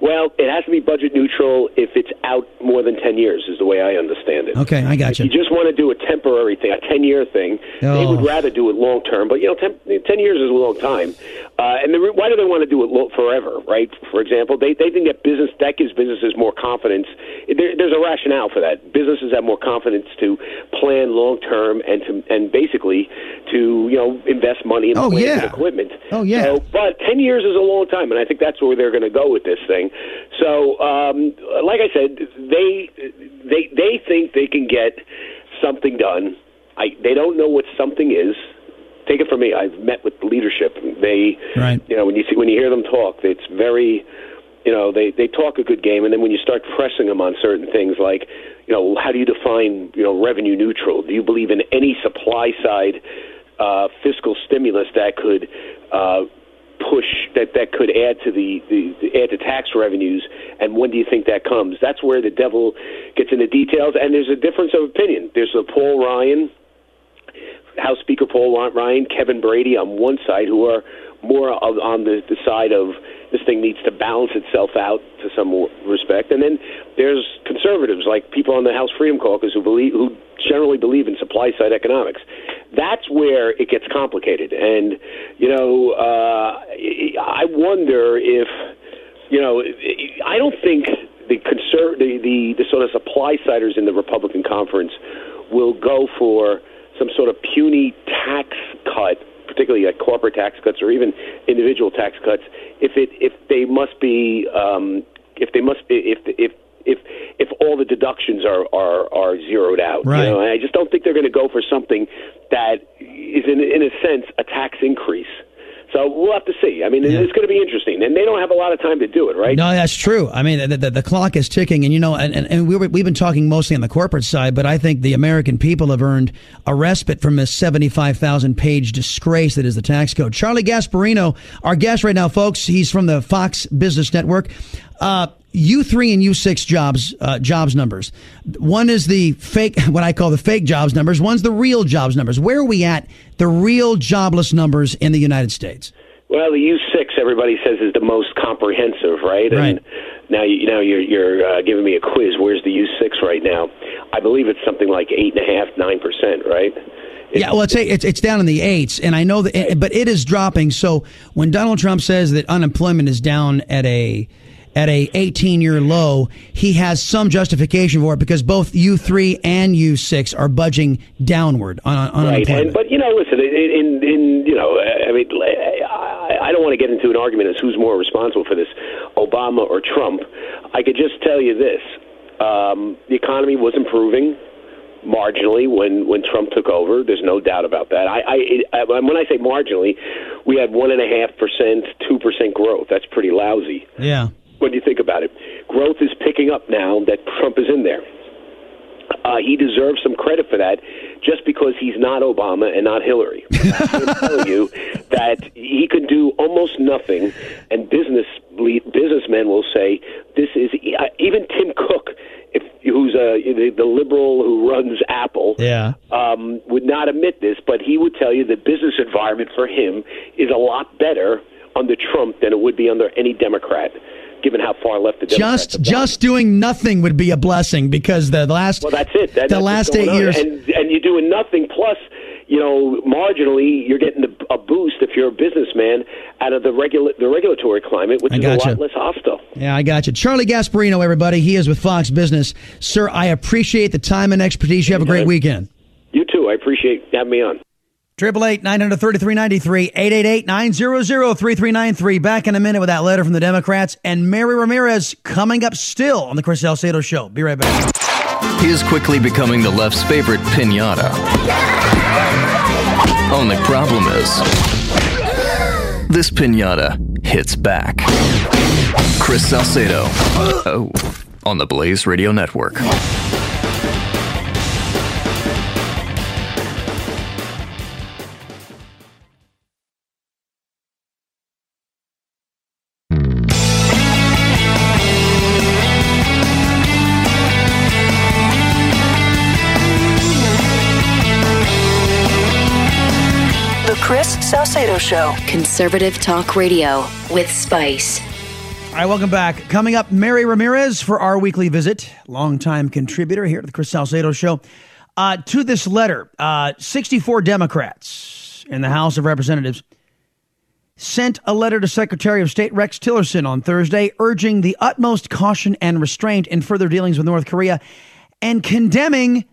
Well, it has to be budget neutral if it's out more than 10 years, is the way I understand it. Okay, I got If you just want to do a temporary thing, a 10 year thing, they Oh. would rather do it long term. But, you know, 10, 10 years is a long time. Uh, and the, re- why do they want to do it lo- forever, right? For example, they, they think that business, that gives businesses more confidence. There, there's a rationale for that. Businesses have more confidence to plan long term and to, and basically to, you know, invest money in Oh, yeah. equipment. Oh, yeah. So, but 10 years is a long time, and I think that's where they're going to go with this thing. So, um, like I said, they they they think they can get something done. I they don't know what something is. Take it from me. I've met with leadership. They, Right. you know, when you see when you hear them talk, it's very, you know, they they talk a good game, and then when you start pressing them on certain things, like, you know, how do you define, you know, revenue neutral? Do you believe in any supply side uh, fiscal stimulus that could uh, push that that could add to the, the, the add to tax revenues and when do you think that comes that's where the devil gets into details and there's a difference of opinion there's a Paul Ryan House Speaker Paul Ryan Kevin Brady on one side who are more of, on the, the side of this thing needs to balance itself out to some respect and then there's conservatives like people on the House Freedom Caucus who believe who generally believe in supply side economics that's where it gets complicated. And you know, uh, I wonder if you know, I don't think the conser- the, the the sort of supply siders in the Republican conference will go for some sort of puny tax cut, particularly like corporate tax cuts or even individual tax cuts, if it if they must be um, if they must be if if if if all the deductions are are, are zeroed out. Right. You know, and I just don't think they're going to go for something that is in in a sense a tax increase. So we'll have to see. I mean, it's going to be interesting, and they don't have a lot of time to do it, right? No, that's true. I mean, the, the, the clock is ticking, and you know, and, and, and we were, we've been talking mostly on the corporate side, but I think the American people have earned a respite from this 75,000 page disgrace that is the tax code. Charlie Gasparino, our guest right now, folks, he's from the Fox Business Network. Uh, U3 and U6 jobs uh, jobs numbers. One is the fake, what I call the fake jobs numbers. One's the real jobs numbers. Where are we at? The real jobless numbers in the United States. Well, the U6, everybody says, is the most comprehensive, right? Right. And now, you now you're you're uh, giving me a quiz. Where's the U6 right now? I believe it's something like eight and a half, nine percent, right? yeah, well, it's, it's it's down in the eights, and I know that, but it is dropping. So when Donald Trump says that unemployment is down at a at a 18 year low, he has some justification for it because both U3 and U6 are budging downward on, on right. And, but you know, listen, in in you know, I mean, I, I don't want to get into an argument as who's more responsible for this, Obama or Trump. I could just tell you this: um, the economy was improving marginally when when Trump took over. There's no doubt about that. I, I, I when I say marginally, we had one and a half percent, two percent growth. That's pretty lousy yeah. When you think about it. Growth is picking up now that Trump is in there. Uh, he deserves some credit for that, just because he's not Obama and not Hillary. I'm telling you that he can do almost nothing, and business businessmen will say this is uh, even Tim Cook, if who's a the, the liberal who runs Apple, Yeah. um, would not admit this, but he would tell you the business environment for him is a lot better under Trump than it would be under any Democrat, given how far left the Democrats Just just doing nothing would be a blessing because the last well, that's it. That, the that's last eight on. years. and and you're doing nothing. Plus, you know, marginally, you're getting a, a boost if you're a businessman out of the regula- the regulatory climate, which I is gotcha. a lot less hostile. Yeah, I got you. Charlie Gasparino, everybody. He is with Fox Business. Sir, I appreciate the time and expertise. You have a great weekend. You too. I appreciate having me on. Triple eight nine hundred thirty three ninety three eight eight eight nine zero zero three three nine three. Back in a minute with that letter from the Democrats and Mary Ramirez coming up still on the Chris Salcedo Show. Be right back. He is quickly becoming the left's favorite pinata. Only problem is, this pinata hits back. Chris Salcedo. Oh, on the Blaze Radio Network. Show. Conservative Talk Radio with Spice. All right, welcome back. Coming up, Mary Ramirez for our weekly visit, longtime contributor here to the Chris Salcedo Show. Uh, to this letter, uh, 64 Democrats in the House of Representatives sent a letter to Secretary of State Rex Tillerson on Thursday urging the utmost caution and restraint in further dealings with North Korea and condemning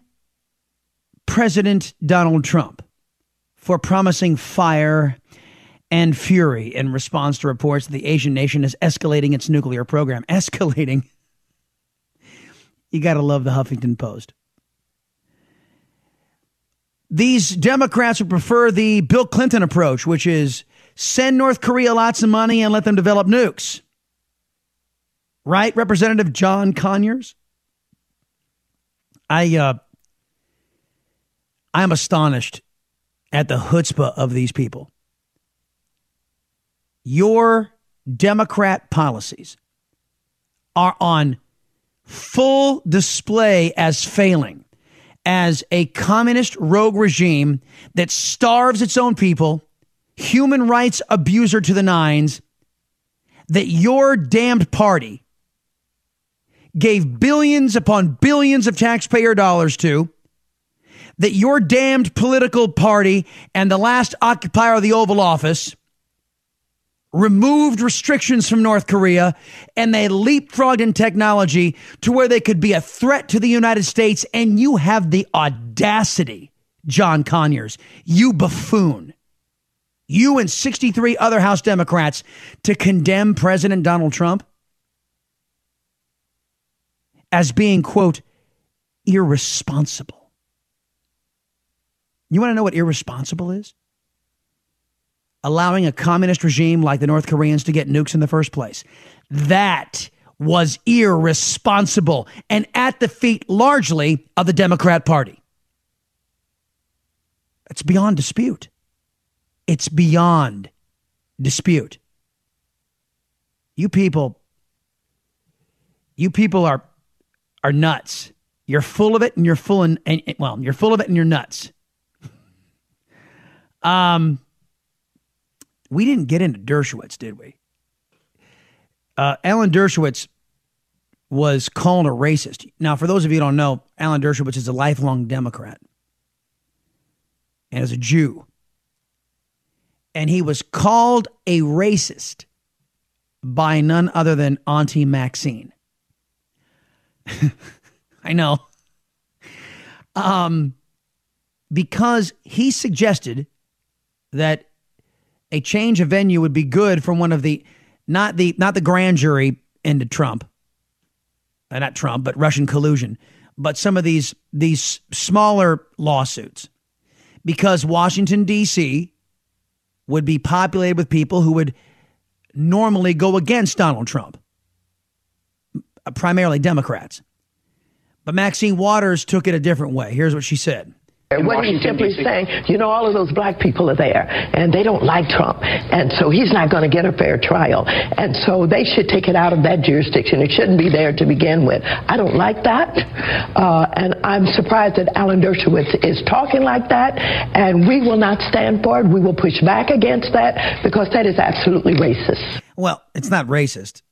President Donald Trump for promising fire and fury in response to reports that the Asian nation is escalating its nuclear program. Escalating. You got to love the Huffington Post. These Democrats would prefer the Bill Clinton approach, which is send North Korea lots of money and let them develop nukes. Right, Representative John Conyers? I uh I'm astonished at the chutzpah of these people. Your Democrat policies are on full display as failing, as a communist rogue regime that starves its own people, human rights abuser to the nines, that your damned party gave billions upon billions of taxpayer dollars to that your damned political party and the last occupier of the Oval Office removed restrictions from North Korea and they leapfrogged in technology to where they could be a threat to the United States. And you have the audacity, John Conyers, you buffoon, you and 63 other House Democrats to condemn President Donald Trump as being, quote, irresponsible. You want to know what irresponsible is? Allowing a communist regime like the North Koreans to get nukes in the first place. That was irresponsible and at the feet largely of the Democrat Party. It's beyond dispute. It's beyond dispute. You people, You people are are nuts. You're full of it and you're full and, and well, you're full of it and you're nuts. Um we didn't get into Dershowitz, did we? Uh, Alan Dershowitz was called a racist. Now, for those of you who don't know, Alan Dershowitz is a lifelong Democrat and is a Jew. And he was called a racist by none other than Auntie Maxine. I know. Um, because he suggested that a change of venue would be good for one of the not the not the grand jury into Trump, uh, not Trump, but Russian collusion, but some of these these smaller lawsuits, because Washington D.C. would be populated with people who would normally go against Donald Trump, primarily Democrats. But Maxine Waters took it a different way. Here's what she said. And what he's simply saying, you know, all of those black people are there, and they don't like Trump, and so he's not going to get a fair trial, and so they should take it out of that jurisdiction. It shouldn't be there to begin with. I don't like that, uh, and I'm surprised that Alan Dershowitz is talking like that, and we will not stand for it. We will push back against that because that is absolutely racist. Well, it's not racist.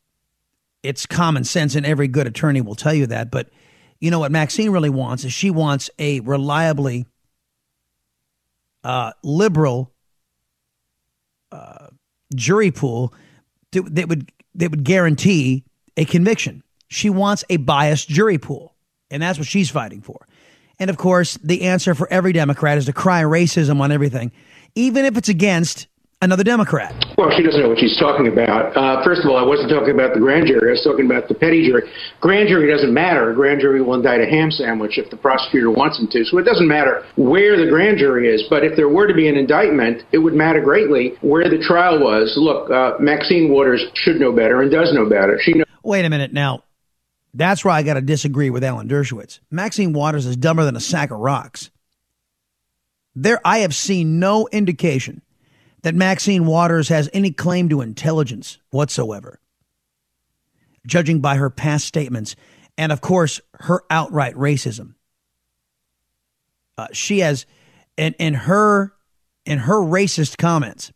It's common sense, and every good attorney will tell you that, but you know what Maxine really wants is she wants a reliably uh, liberal uh, jury pool that, would that would guarantee a conviction. She wants a biased jury pool, and that's what she's fighting for. And of course, the answer for every Democrat is to cry racism on everything, even if it's against another Democrat. Well, she doesn't know what she's talking about. Uh, first of all, I wasn't talking about the grand jury. I was talking about the petty jury. Grand jury doesn't matter. A grand jury will indict a ham sandwich if the prosecutor wants him to. So it doesn't matter where the grand jury is. But if there were to be an indictment, it would matter greatly where the trial was. Look, uh, Maxine Waters should know better and does know better. She knows. Wait a minute now. That's where I got to disagree with Alan Dershowitz. Maxine Waters is dumber than a sack of rocks. There, I have seen no indication that Maxine Waters has any claim to intelligence whatsoever, judging by her past statements and, of course, her outright racism. Uh, she has, in, in her in her racist comments,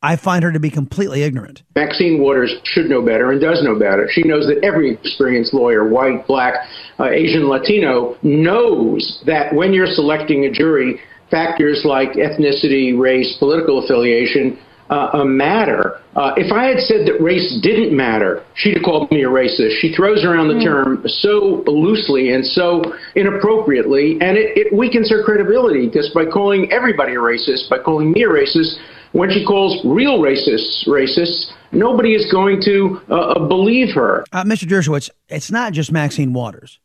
I find her to be completely ignorant. Maxine Waters should know better and does know better. She knows that every experienced lawyer, white, black, uh, Asian, Latino, knows that when you're selecting a jury, factors like ethnicity, race, political affiliation uh, matter. Uh, if I had said that race didn't matter, she'd have called me a racist. She throws around the mm. term so loosely and so inappropriately, and it, it weakens her credibility just by calling everybody a racist, by calling me a racist. When she calls real racists racists, nobody is going to uh, uh believe her. Uh, Mr. Dershowitz, it's not just Maxine Waters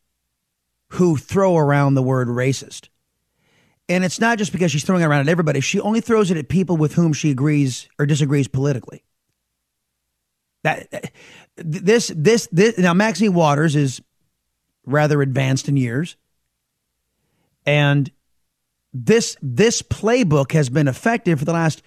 who throw around the word racist. And it's not just because she's throwing it around at everybody. She only throws it at people with whom she agrees or disagrees politically. That this this this now Maxine Waters is rather advanced in years. And this this playbook has been effective for the last,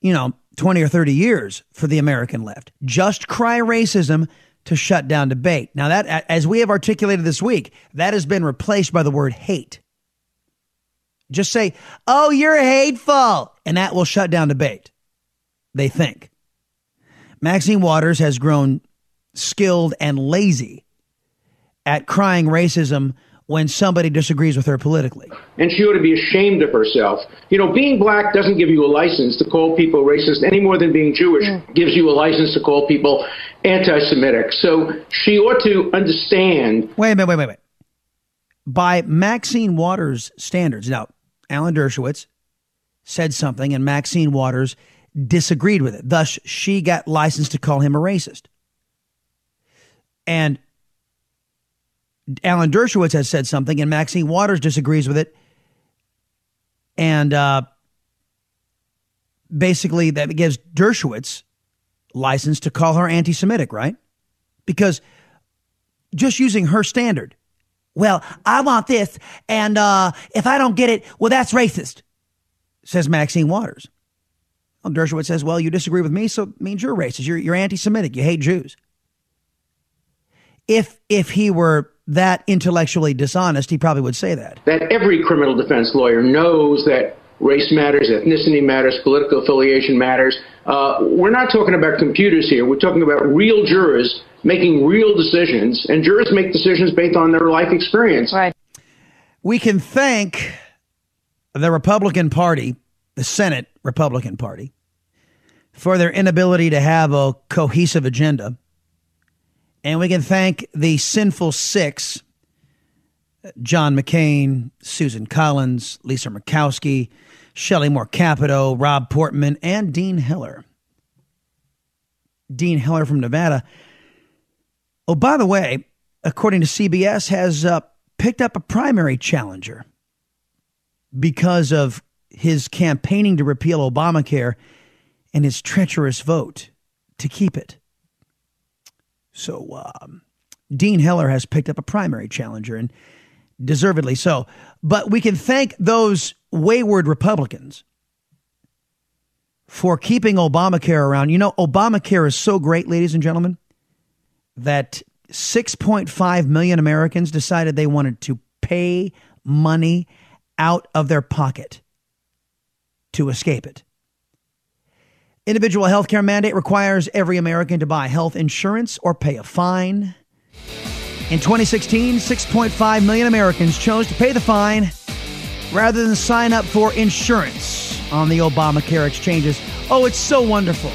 you know, 20 or 30 years for the American left. Just cry racism to shut down debate. Now that as we have articulated this week, that has been replaced by the word hate. Just say, oh, you're hateful, and that will shut down debate. They think. Maxine Waters has grown skilled and lazy at crying racism when somebody disagrees with her politically. And she ought to be ashamed of herself. You know, being black doesn't give you a license to call people racist any more than being Jewish mm. gives you a license to call people anti Semitic. So she ought to understand. Wait a minute, wait, wait, wait. By Maxine Waters' standards, now, Alan Dershowitz said something and Maxine Waters disagreed with it. Thus, she got licensed to call him a racist. And Alan Dershowitz has said something and Maxine Waters disagrees with it. And uh, basically, that gives Dershowitz license to call her anti Semitic, right? Because just using her standard, well, I want this, and uh, if I don't get it, well, that's racist, says Maxine Waters. Well, Dershowitz says, well, you disagree with me, so it means you're racist. You're, you're anti Semitic. You hate Jews. if if he were that intellectually dishonest, he probably would say that. That every criminal defense lawyer knows that race matters, ethnicity matters, political affiliation matters. Uh, we're not talking about computers here. We're talking about real jurors making real decisions, and jurors make decisions based on their life experience. Right. We can thank the Republican Party, the Senate Republican Party, for their inability to have a cohesive agenda. And we can thank the Sinful Six John McCain, Susan Collins, Lisa Murkowski, Shelley Moore Capito, Rob Portman, and Dean Heller. Dean Heller from Nevada. Oh, by the way, according to CBS, has uh, picked up a primary challenger because of his campaigning to repeal Obamacare and his treacherous vote to keep it. So, um, Dean Heller has picked up a primary challenger, and deservedly so. But we can thank those wayward Republicans for keeping Obamacare around. You know, Obamacare is so great, ladies and gentlemen, that 6.5 million Americans decided they wanted to pay money out of their pocket to escape it. Individual health care mandate requires every American to buy health insurance or pay a fine. In 2016, 6.5 million Americans chose to pay the fine rather than sign up for insurance on the Obamacare exchanges. Oh, it's so wonderful.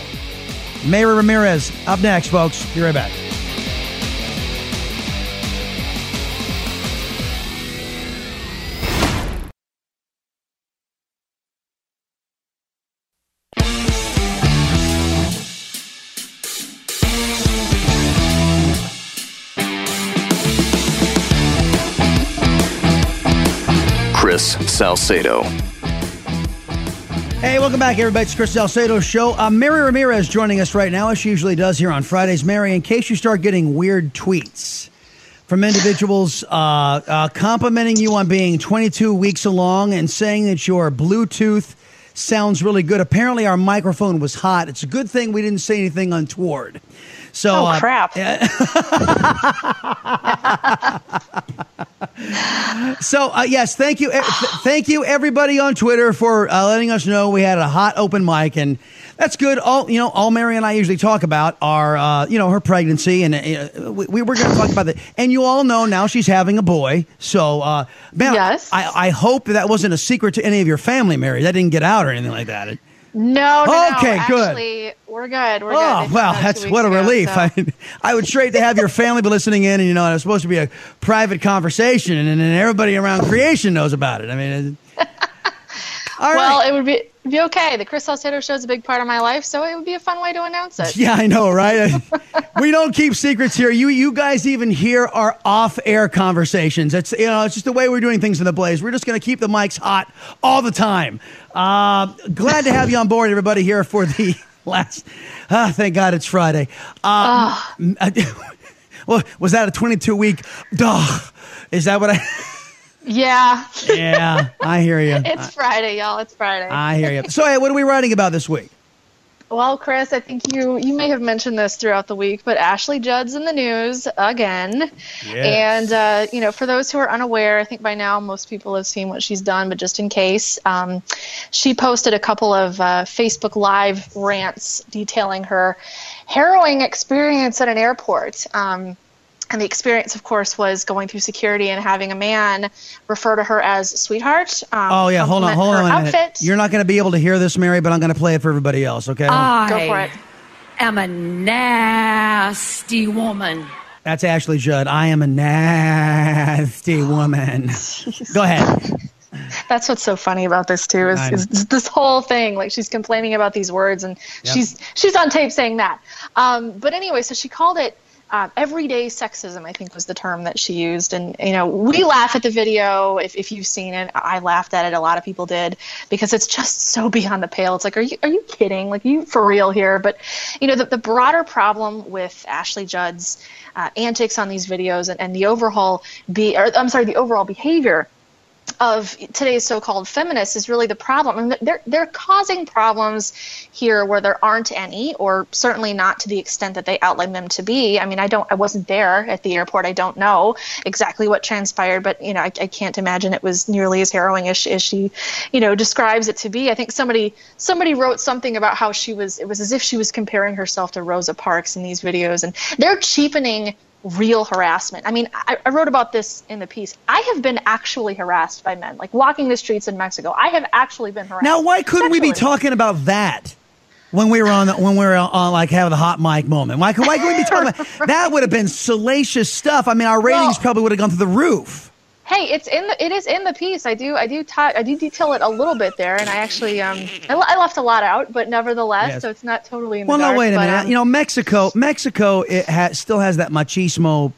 Mary Ramirez, up next, folks. Be right back. Salcedo. Hey, welcome back, everybody. It's Chris Salcedo Show. Uh, Mary Ramirez joining us right now, as she usually does here on Fridays. Mary, in case you start getting weird tweets from individuals uh, uh, complimenting you on being 22 weeks along and saying that your Bluetooth sounds really good. Apparently, our microphone was hot. It's a good thing we didn't say anything untoward. So, oh, uh, crap. so uh, yes, thank you, thank you everybody on Twitter for uh, letting us know we had a hot open mic, and that's good. All you know, all Mary and I usually talk about are uh, you know her pregnancy, and uh, we, we were going to talk about that. And you all know now she's having a boy. So, uh, man, Yes. I, I hope that wasn't a secret to any of your family, Mary. That didn't get out or anything like that. It- No, no, Okay, no. good. Actually, we're good. We're Oh good. Well, that's what a weeks ago, relief. so- I, I would straight to have your family be listening in, and you know, it was supposed to be a private conversation, and then everybody around creation knows about it. I mean, it, all well, right. it would be it'd be okay. The Chris Salcedo show is a big part of my life, so it would be a fun way to announce it. yeah, I know, right? we don't keep secrets here. You, you guys even hear our off-air conversations. It's you know, it's just the way we're doing things in the Blaze. We're just going to keep the mics hot all the time. Uh, glad to have you on board, everybody, here for the last. Ah, thank God it's Friday. Uh, well, was that a 22 week? Duh. Is that what I? Yeah. yeah, I hear you. it's Friday, y'all. It's Friday. I hear you. So, hey, what are we writing about this week? Well, Chris, I think you you may have mentioned this throughout the week, but Ashley Judd's in the news again. And uh, you know, for those who are unaware, I think by now most people have seen what she's done, but just in case, um, she posted a couple of uh, Facebook Live rants detailing her harrowing experience at an airport. Um, and the experience, of course, was going through security and having a man refer to her as sweetheart. Um, Oh yeah, hold on, hold on her outfit. You're not going to be able to hear this, Mary, but I'm going to play it for everybody else. Okay? Go for it. I am a nasty woman. That's Ashley Judd. I am a nasty woman. Go ahead. That's what's so funny about this too is, is this whole thing. Like she's complaining about these words, and Yep. she's she's on tape saying that. Um, but anyway, so she called it um, everyday sexism. I think was the term that she used, and you know we laugh at the video. If if you've seen it, I laughed at it. A lot of people did because it's just so beyond the pale. It's like, are you are you kidding? Like you for real here? But you know the the broader problem with Ashley Judd's uh, antics on these videos and, and the overhaul be or I'm sorry the overall behavior of today's so-called feminists is really the problem. Mean, they're they're causing problems here where there aren't any, or certainly not to the extent that they outline them to be. I mean, I don't, I wasn't there at the airport. I don't know exactly what transpired, but you know, I, I can't imagine it was nearly as harrowing as, as she, you know, describes it to be. I think somebody somebody wrote something about how she was. It was as if she was comparing herself to Rosa Parks in these videos, and they're cheapening real harassment. I mean, I, I, wrote about this in the piece. I have been actually harassed by men, like walking the streets in Mexico. I have actually been harassed. Now, why couldn't sexually. we be talking about that? When we were on, the, when we were on, like having the hot mic moment, why, why could we be talking about that? Would have been salacious stuff. I mean, our ratings well, probably would have gone through the roof. Hey, it's in the it is in the piece. I do I do ta- I do detail it a little bit there, and I actually um I, I left a lot out, but nevertheless, yes. so it's not totally in well, the. Well, no, wait a but, minute. Um, you know, Mexico, Mexico, it has, still has that machismo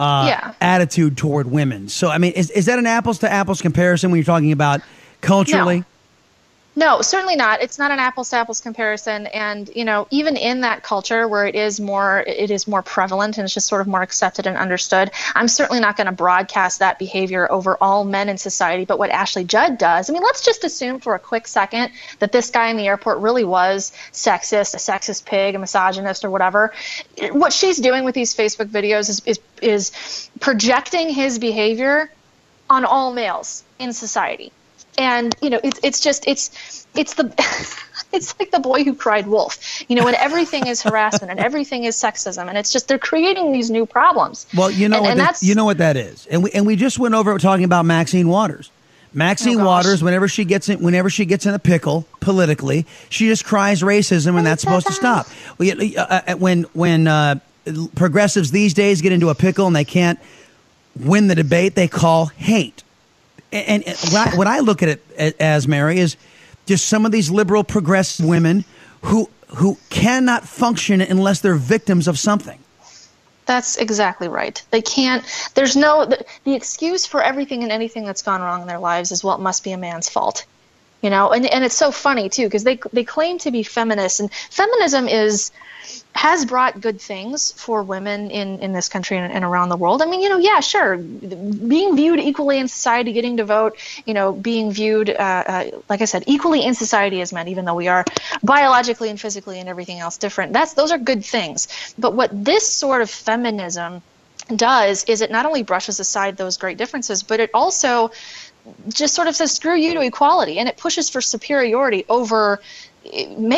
uh, yeah. attitude toward women. So, I mean, is is that an apples to apples comparison when you're talking about culturally? No. No, certainly not. It's not an apples to apples comparison. And you know, even in that culture where it is more, it is more prevalent and it's just sort of more accepted and understood. I'm certainly not going to broadcast that behavior over all men in society. But what Ashley Judd does, I mean, let's just assume for a quick second that this guy in the airport really was sexist, a sexist pig, a misogynist, or whatever. What she's doing with these Facebook videos is is, is projecting his behavior on all males in society and you know it's it's just it's it's the it's like the boy who cried wolf. You know when everything is harassment and everything is sexism and it's just they're creating these new problems. Well you know and, what and that, you know what that is. And we and we just went over talking about Maxine Waters. Maxine oh Waters, whenever she gets in, whenever she gets in a pickle politically, she just cries racism, and that's supposed to stop. Uh, uh, when when uh, progressives these days get into a pickle and they can't win the debate, they call hate and, and what, I, what I look at it as Mary is just some of these liberal progressive women who who cannot function unless they're victims of something. That's exactly right. They can't. There's no the, the, excuse for everything and anything that's gone wrong in their lives is well, it must be a man's fault. You know, and and it's so funny too because they they claim to be feminists, and feminism is has brought good things for women in, in this country and, and, around the world. I mean, you know, yeah, sure, being viewed equally in society, getting to vote, you know, being viewed, uh, uh, like I said, equally in society as men, even though we are biologically and physically and everything else different. That's those are good things. But what this sort of feminism does is it not only brushes aside those great differences, but it also just sort of says screw you to equality and it pushes for superiority over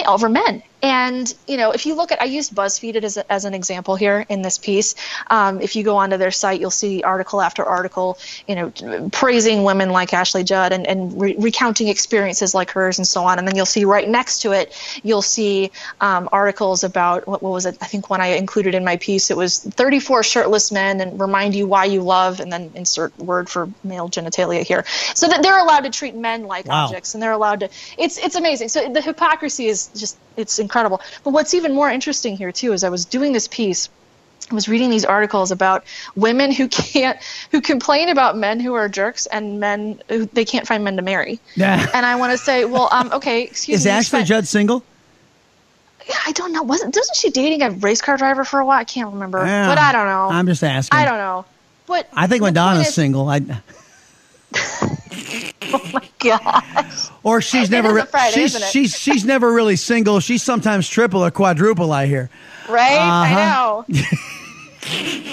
over men. And you know, if you look at, I used BuzzFeed as, a, as an example here in this piece. Um, if you go onto their site, you'll see article after article, you know, praising women like Ashley Judd and, and re- recounting experiences like hers and so on. And then you'll see right next to it, you'll see um, articles about what, what was it? I think when I included in my piece, it was 34 shirtless men and remind you why you love, and then insert word for male genitalia here, so that they're allowed to treat men like wow. objects, and they're allowed to. It's it's amazing. So the hypocrisy is just it's incredible. But what's even more interesting here too is I was doing this piece. I was reading these articles about women who can't, who complain about men who are jerks and men who they can't find men to marry. Yeah. And I want to say, well, um, okay, excuse is me. Is Ashley Judd single? Yeah, I don't know. Wasn't wasn't she dating a race car driver for a while? I can't remember. Yeah, but I don't know. I'm just asking. I don't know. But I think Madonna's is, single. I. oh my gosh. Or she's never re- Friday, she's she's she's never really single. She's sometimes triple or quadruple. I hear. Right, uh-huh. I know.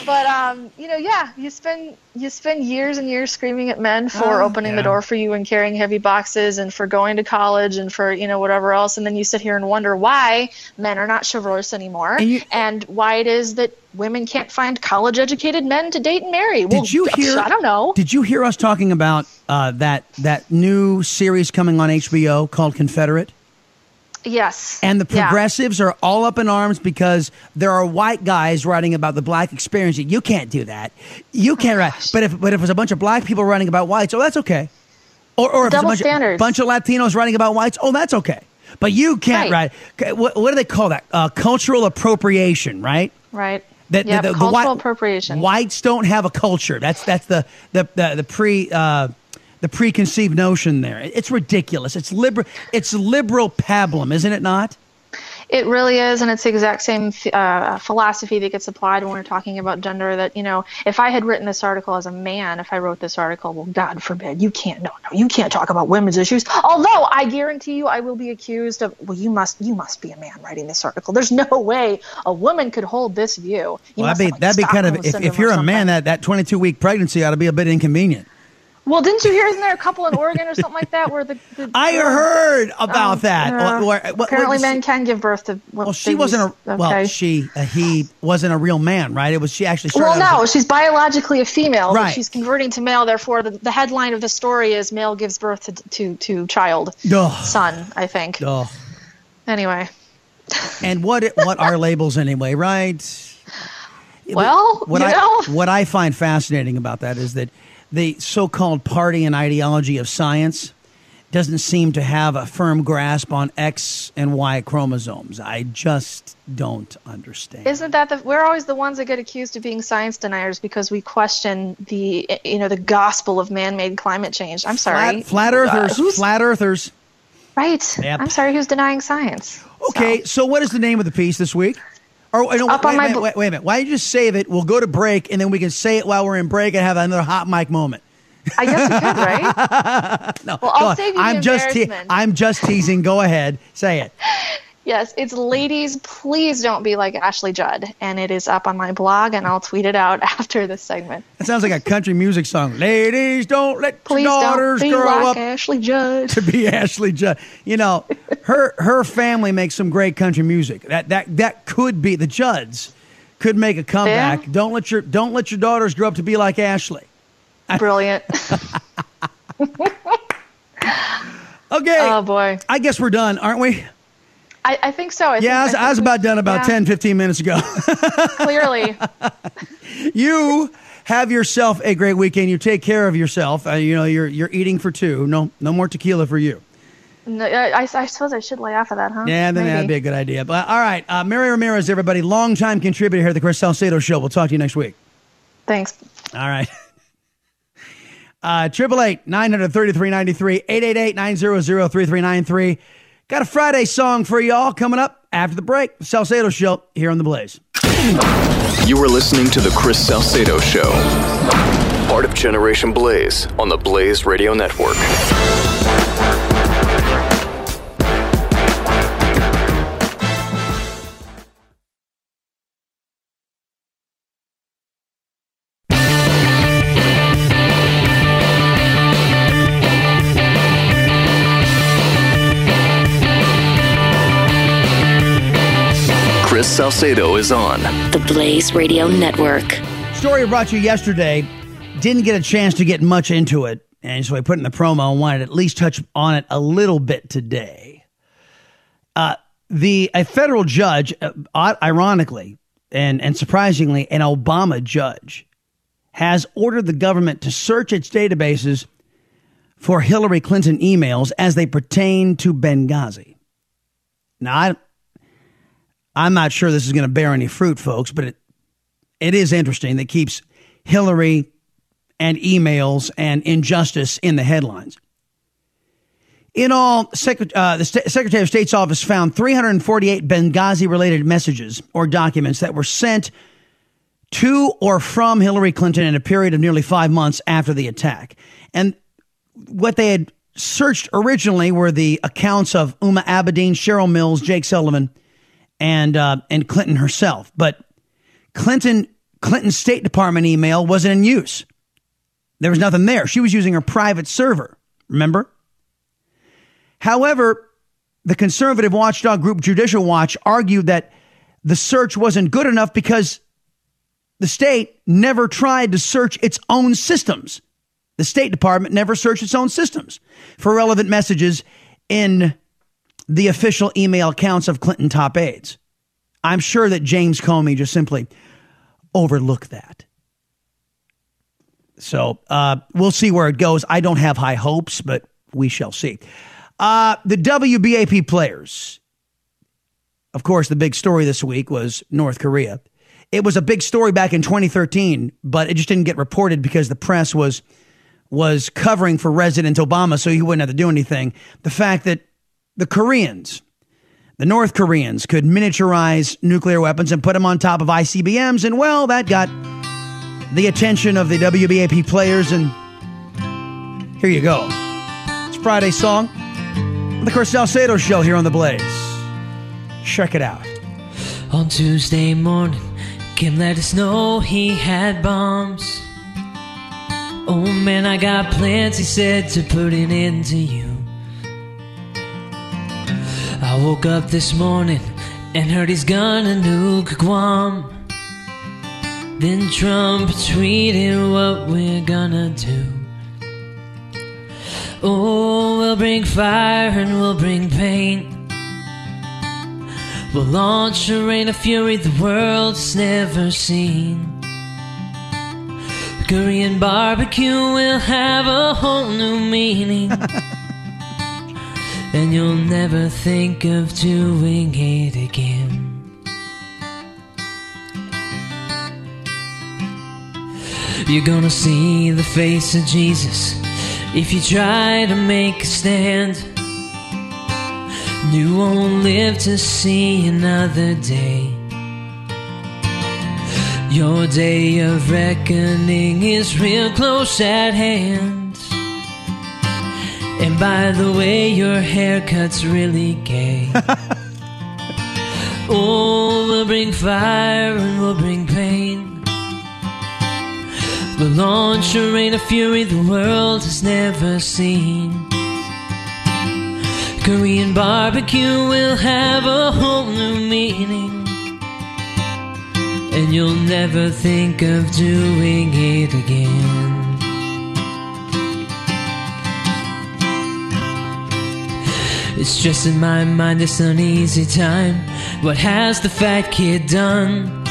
but um, you know, yeah, you spend you spend years and years screaming at men for oh, opening yeah. the door for you and carrying heavy boxes and for going to college and for you know whatever else, and then you sit here and wonder why men are not chivalrous anymore and, you, and why it is that women can't find college-educated men to date and marry. Well, did you hear? I don't know. Did you hear us talking about uh, that that new series coming on HBO called Confederate? Yes. And the Yeah. progressives are all up in arms because there are white guys writing about the black experience. You can't do that. You can't write. But if but if there's a bunch of black people writing about whites, oh, that's okay. Or or if Double there's a bunch standards. of, bunch of Latinos writing about whites, oh, that's okay. But you can't Right. write. What, what do they call that? Uh, cultural appropriation, right? Right. That Yep, the, the, the cultural white, appropriation. Whites don't have a culture. That's that's the the the, the pre uh, the preconceived notion there. It's ridiculous. It's liberal. It's liberal pablum, isn't it not? It really is, and it's the exact same uh, philosophy that gets applied when we're talking about gender. That you know, if I had written this article as a man, if I wrote this article, well, God forbid, you can't. No, no, you can't talk about women's issues. Although I guarantee you, I will be accused of. Well, you must, you must be a man writing this article. There's no way a woman could hold this view. You well, that'd be like that'd be kind of if, if you're a man, that that 22 week pregnancy ought to be a bit inconvenient. Well, didn't you hear? Isn't there a couple in Oregon or something like that where the, the I heard about um, that. Uh, apparently, men can give birth to. Well, she wasn't a okay. well. She uh, he wasn't a real man, right? It was she actually. Well, no, a, she's biologically a female, right? she's converting to male. Therefore, the, the headline of the story is "Male gives birth to to, to child Ugh. son." I think. Ugh. Anyway. and what what are labels anyway, right? Well, what you I know. what I find fascinating about that is that the so-called party and ideology of science doesn't seem to have a firm grasp on X and Y chromosomes. I just don't understand. Isn't that the we're always the ones that get accused of being science deniers because we question the you know the gospel of man-made climate change. I'm sorry. Flat, flat earthers, uh, flat earthers. Right. Yep. I'm sorry, who's denying science? Okay, so. so what is the name of the piece this week? Or no, Up wait, on my wait, wait, wait a minute. Why don't you just save it? We'll go to break, and then we can say it while we're in break and have another hot mic moment. I guess we could, right? no, well, I'll save you I'm just te- I'm just teasing. Go ahead, say it. Yes, it's ladies, please don't be like Ashley Judd. And it is up on my blog, and I'll tweet it out after this segment. It sounds like a country music song. Ladies, don't let please your daughters don't be grow like up Ashley Judd. to be Ashley Judd. You know, her her family makes some great country music. That that that could be the Judds could make a comeback. Yeah. Don't let your don't let your daughters grow up to be like Ashley. Brilliant. okay. Oh boy. I guess we're done, aren't we? I, I think so. I yeah, think, I was, I was about done about yeah. 10, 15 minutes ago. Clearly. you have yourself a great weekend. You take care of yourself. Uh, you know, you're you're eating for two. No, no more tequila for you. No, I, I, suppose I should lay off of that, huh? Yeah, then Maybe. that'd be a good idea. But all right, uh, Mary Ramirez, everybody, longtime contributor here at the Chris Salcedo Show. We'll talk to you next week. Thanks. All right. Uh, triple eight nine hundred thirty three ninety three eight eight eight nine zero zero three three nine three. Got a Friday song for y'all coming up after the break. Salcedo Show here on The Blaze. You are listening to The Chris Salcedo Show, part of Generation Blaze on the Blaze Radio Network. Salcedo is on the Blaze Radio Network. Story brought you yesterday. Didn't get a chance to get much into it, and so I put in the promo and wanted to at least touch on it a little bit today. Uh, the a federal judge, uh, ironically and and surprisingly, an Obama judge, has ordered the government to search its databases for Hillary Clinton emails as they pertain to Benghazi. Now, I, I'm not sure this is going to bear any fruit, folks, but it, it is interesting that keeps Hillary and emails and injustice in the headlines. In all, uh, the St- Secretary of State's office found 348 Benghazi related messages or documents that were sent to or from Hillary Clinton in a period of nearly five months after the attack. And what they had searched originally were the accounts of Huma Abedin, Cheryl Mills, Jake Sullivan, and uh, and Clinton herself. But Clinton Clinton's State Department email wasn't in use. There was nothing there. She was using her private server. Remember? However, the conservative watchdog group Judicial Watch argued that the search wasn't good enough because the state never tried to search its own systems. The State Department never searched its own systems for relevant messages in the official email accounts of Clinton top aides. I'm sure that James Comey just simply overlooked that. So uh, we'll see where it goes. I don't have high hopes, but we shall see. Uh, the WBAP players. Of course, the big story this week was North Korea. It was a big story back in 2013, but it just didn't get reported because the press was was covering for President Obama, so he wouldn't have to do anything. The fact that the Koreans, the North Koreans could miniaturize nuclear weapons and put them on top of ICBMs. And well, that got the attention of the WBAP players. And here you go. It's Friday's song. The Chris Salcedo Show here on The Blaze. Check it out. On Tuesday morning, Kim let us know he had bombs. Oh man, I got plans, he said, to put an end to you. I woke up this morning and heard he's gonna nuke Guam. Then Trump tweeted what we're gonna do. Oh, we'll bring fire and we'll bring pain. We'll launch a rain of fury the world's never seen. Korean barbecue will have a whole new meaning. and you'll never think of doing it again. You're gonna see the face of Jesus if you try to make a stand. You won't live to see another day. Your day of reckoning is real close at hand. And by the way, your haircut's really gay. oh, we'll bring fire and we'll bring pain. We'll launch a rain of fury the world has never seen. Korean barbecue will have a whole new meaning. And you'll never think of doing it again. It's just in my mind this uneasy time. What has the fat kid done?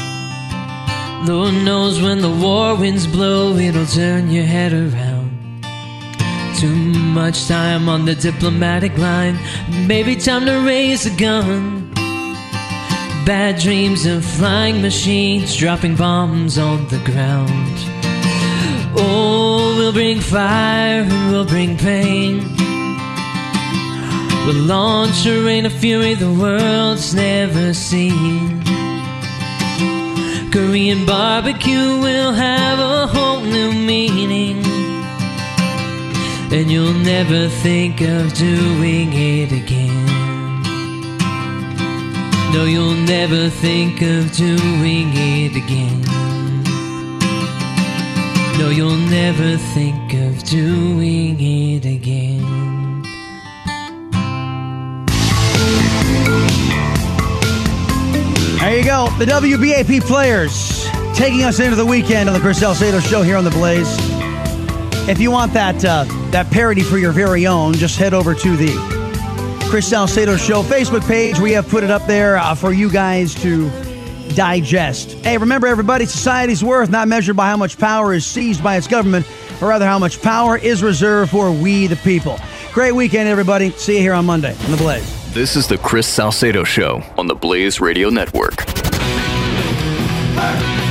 Lord knows when the war winds blow, it'll turn your head around. Too much time on the diplomatic line. Maybe time to raise a gun. Bad dreams of flying machines dropping bombs on the ground. Oh, we'll bring fire and we'll bring pain. We'll launch a rain of fury the world's never seen. Korean barbecue will have a whole new meaning. And you'll never think of doing it again. No, you'll never think of doing it again. No, you'll never think of doing it again. There you go. The WBAP players taking us into the weekend on the Chris Salcedo Show here on the Blaze. If you want that uh, that parody for your very own, just head over to the Chris Salcedo Show Facebook page. We have put it up there uh, for you guys to digest. Hey, remember everybody, society's worth not measured by how much power is seized by its government, but rather how much power is reserved for we the people. Great weekend, everybody. See you here on Monday on the Blaze. This is the Chris Salcedo Show on the Blaze Radio Network. Hey.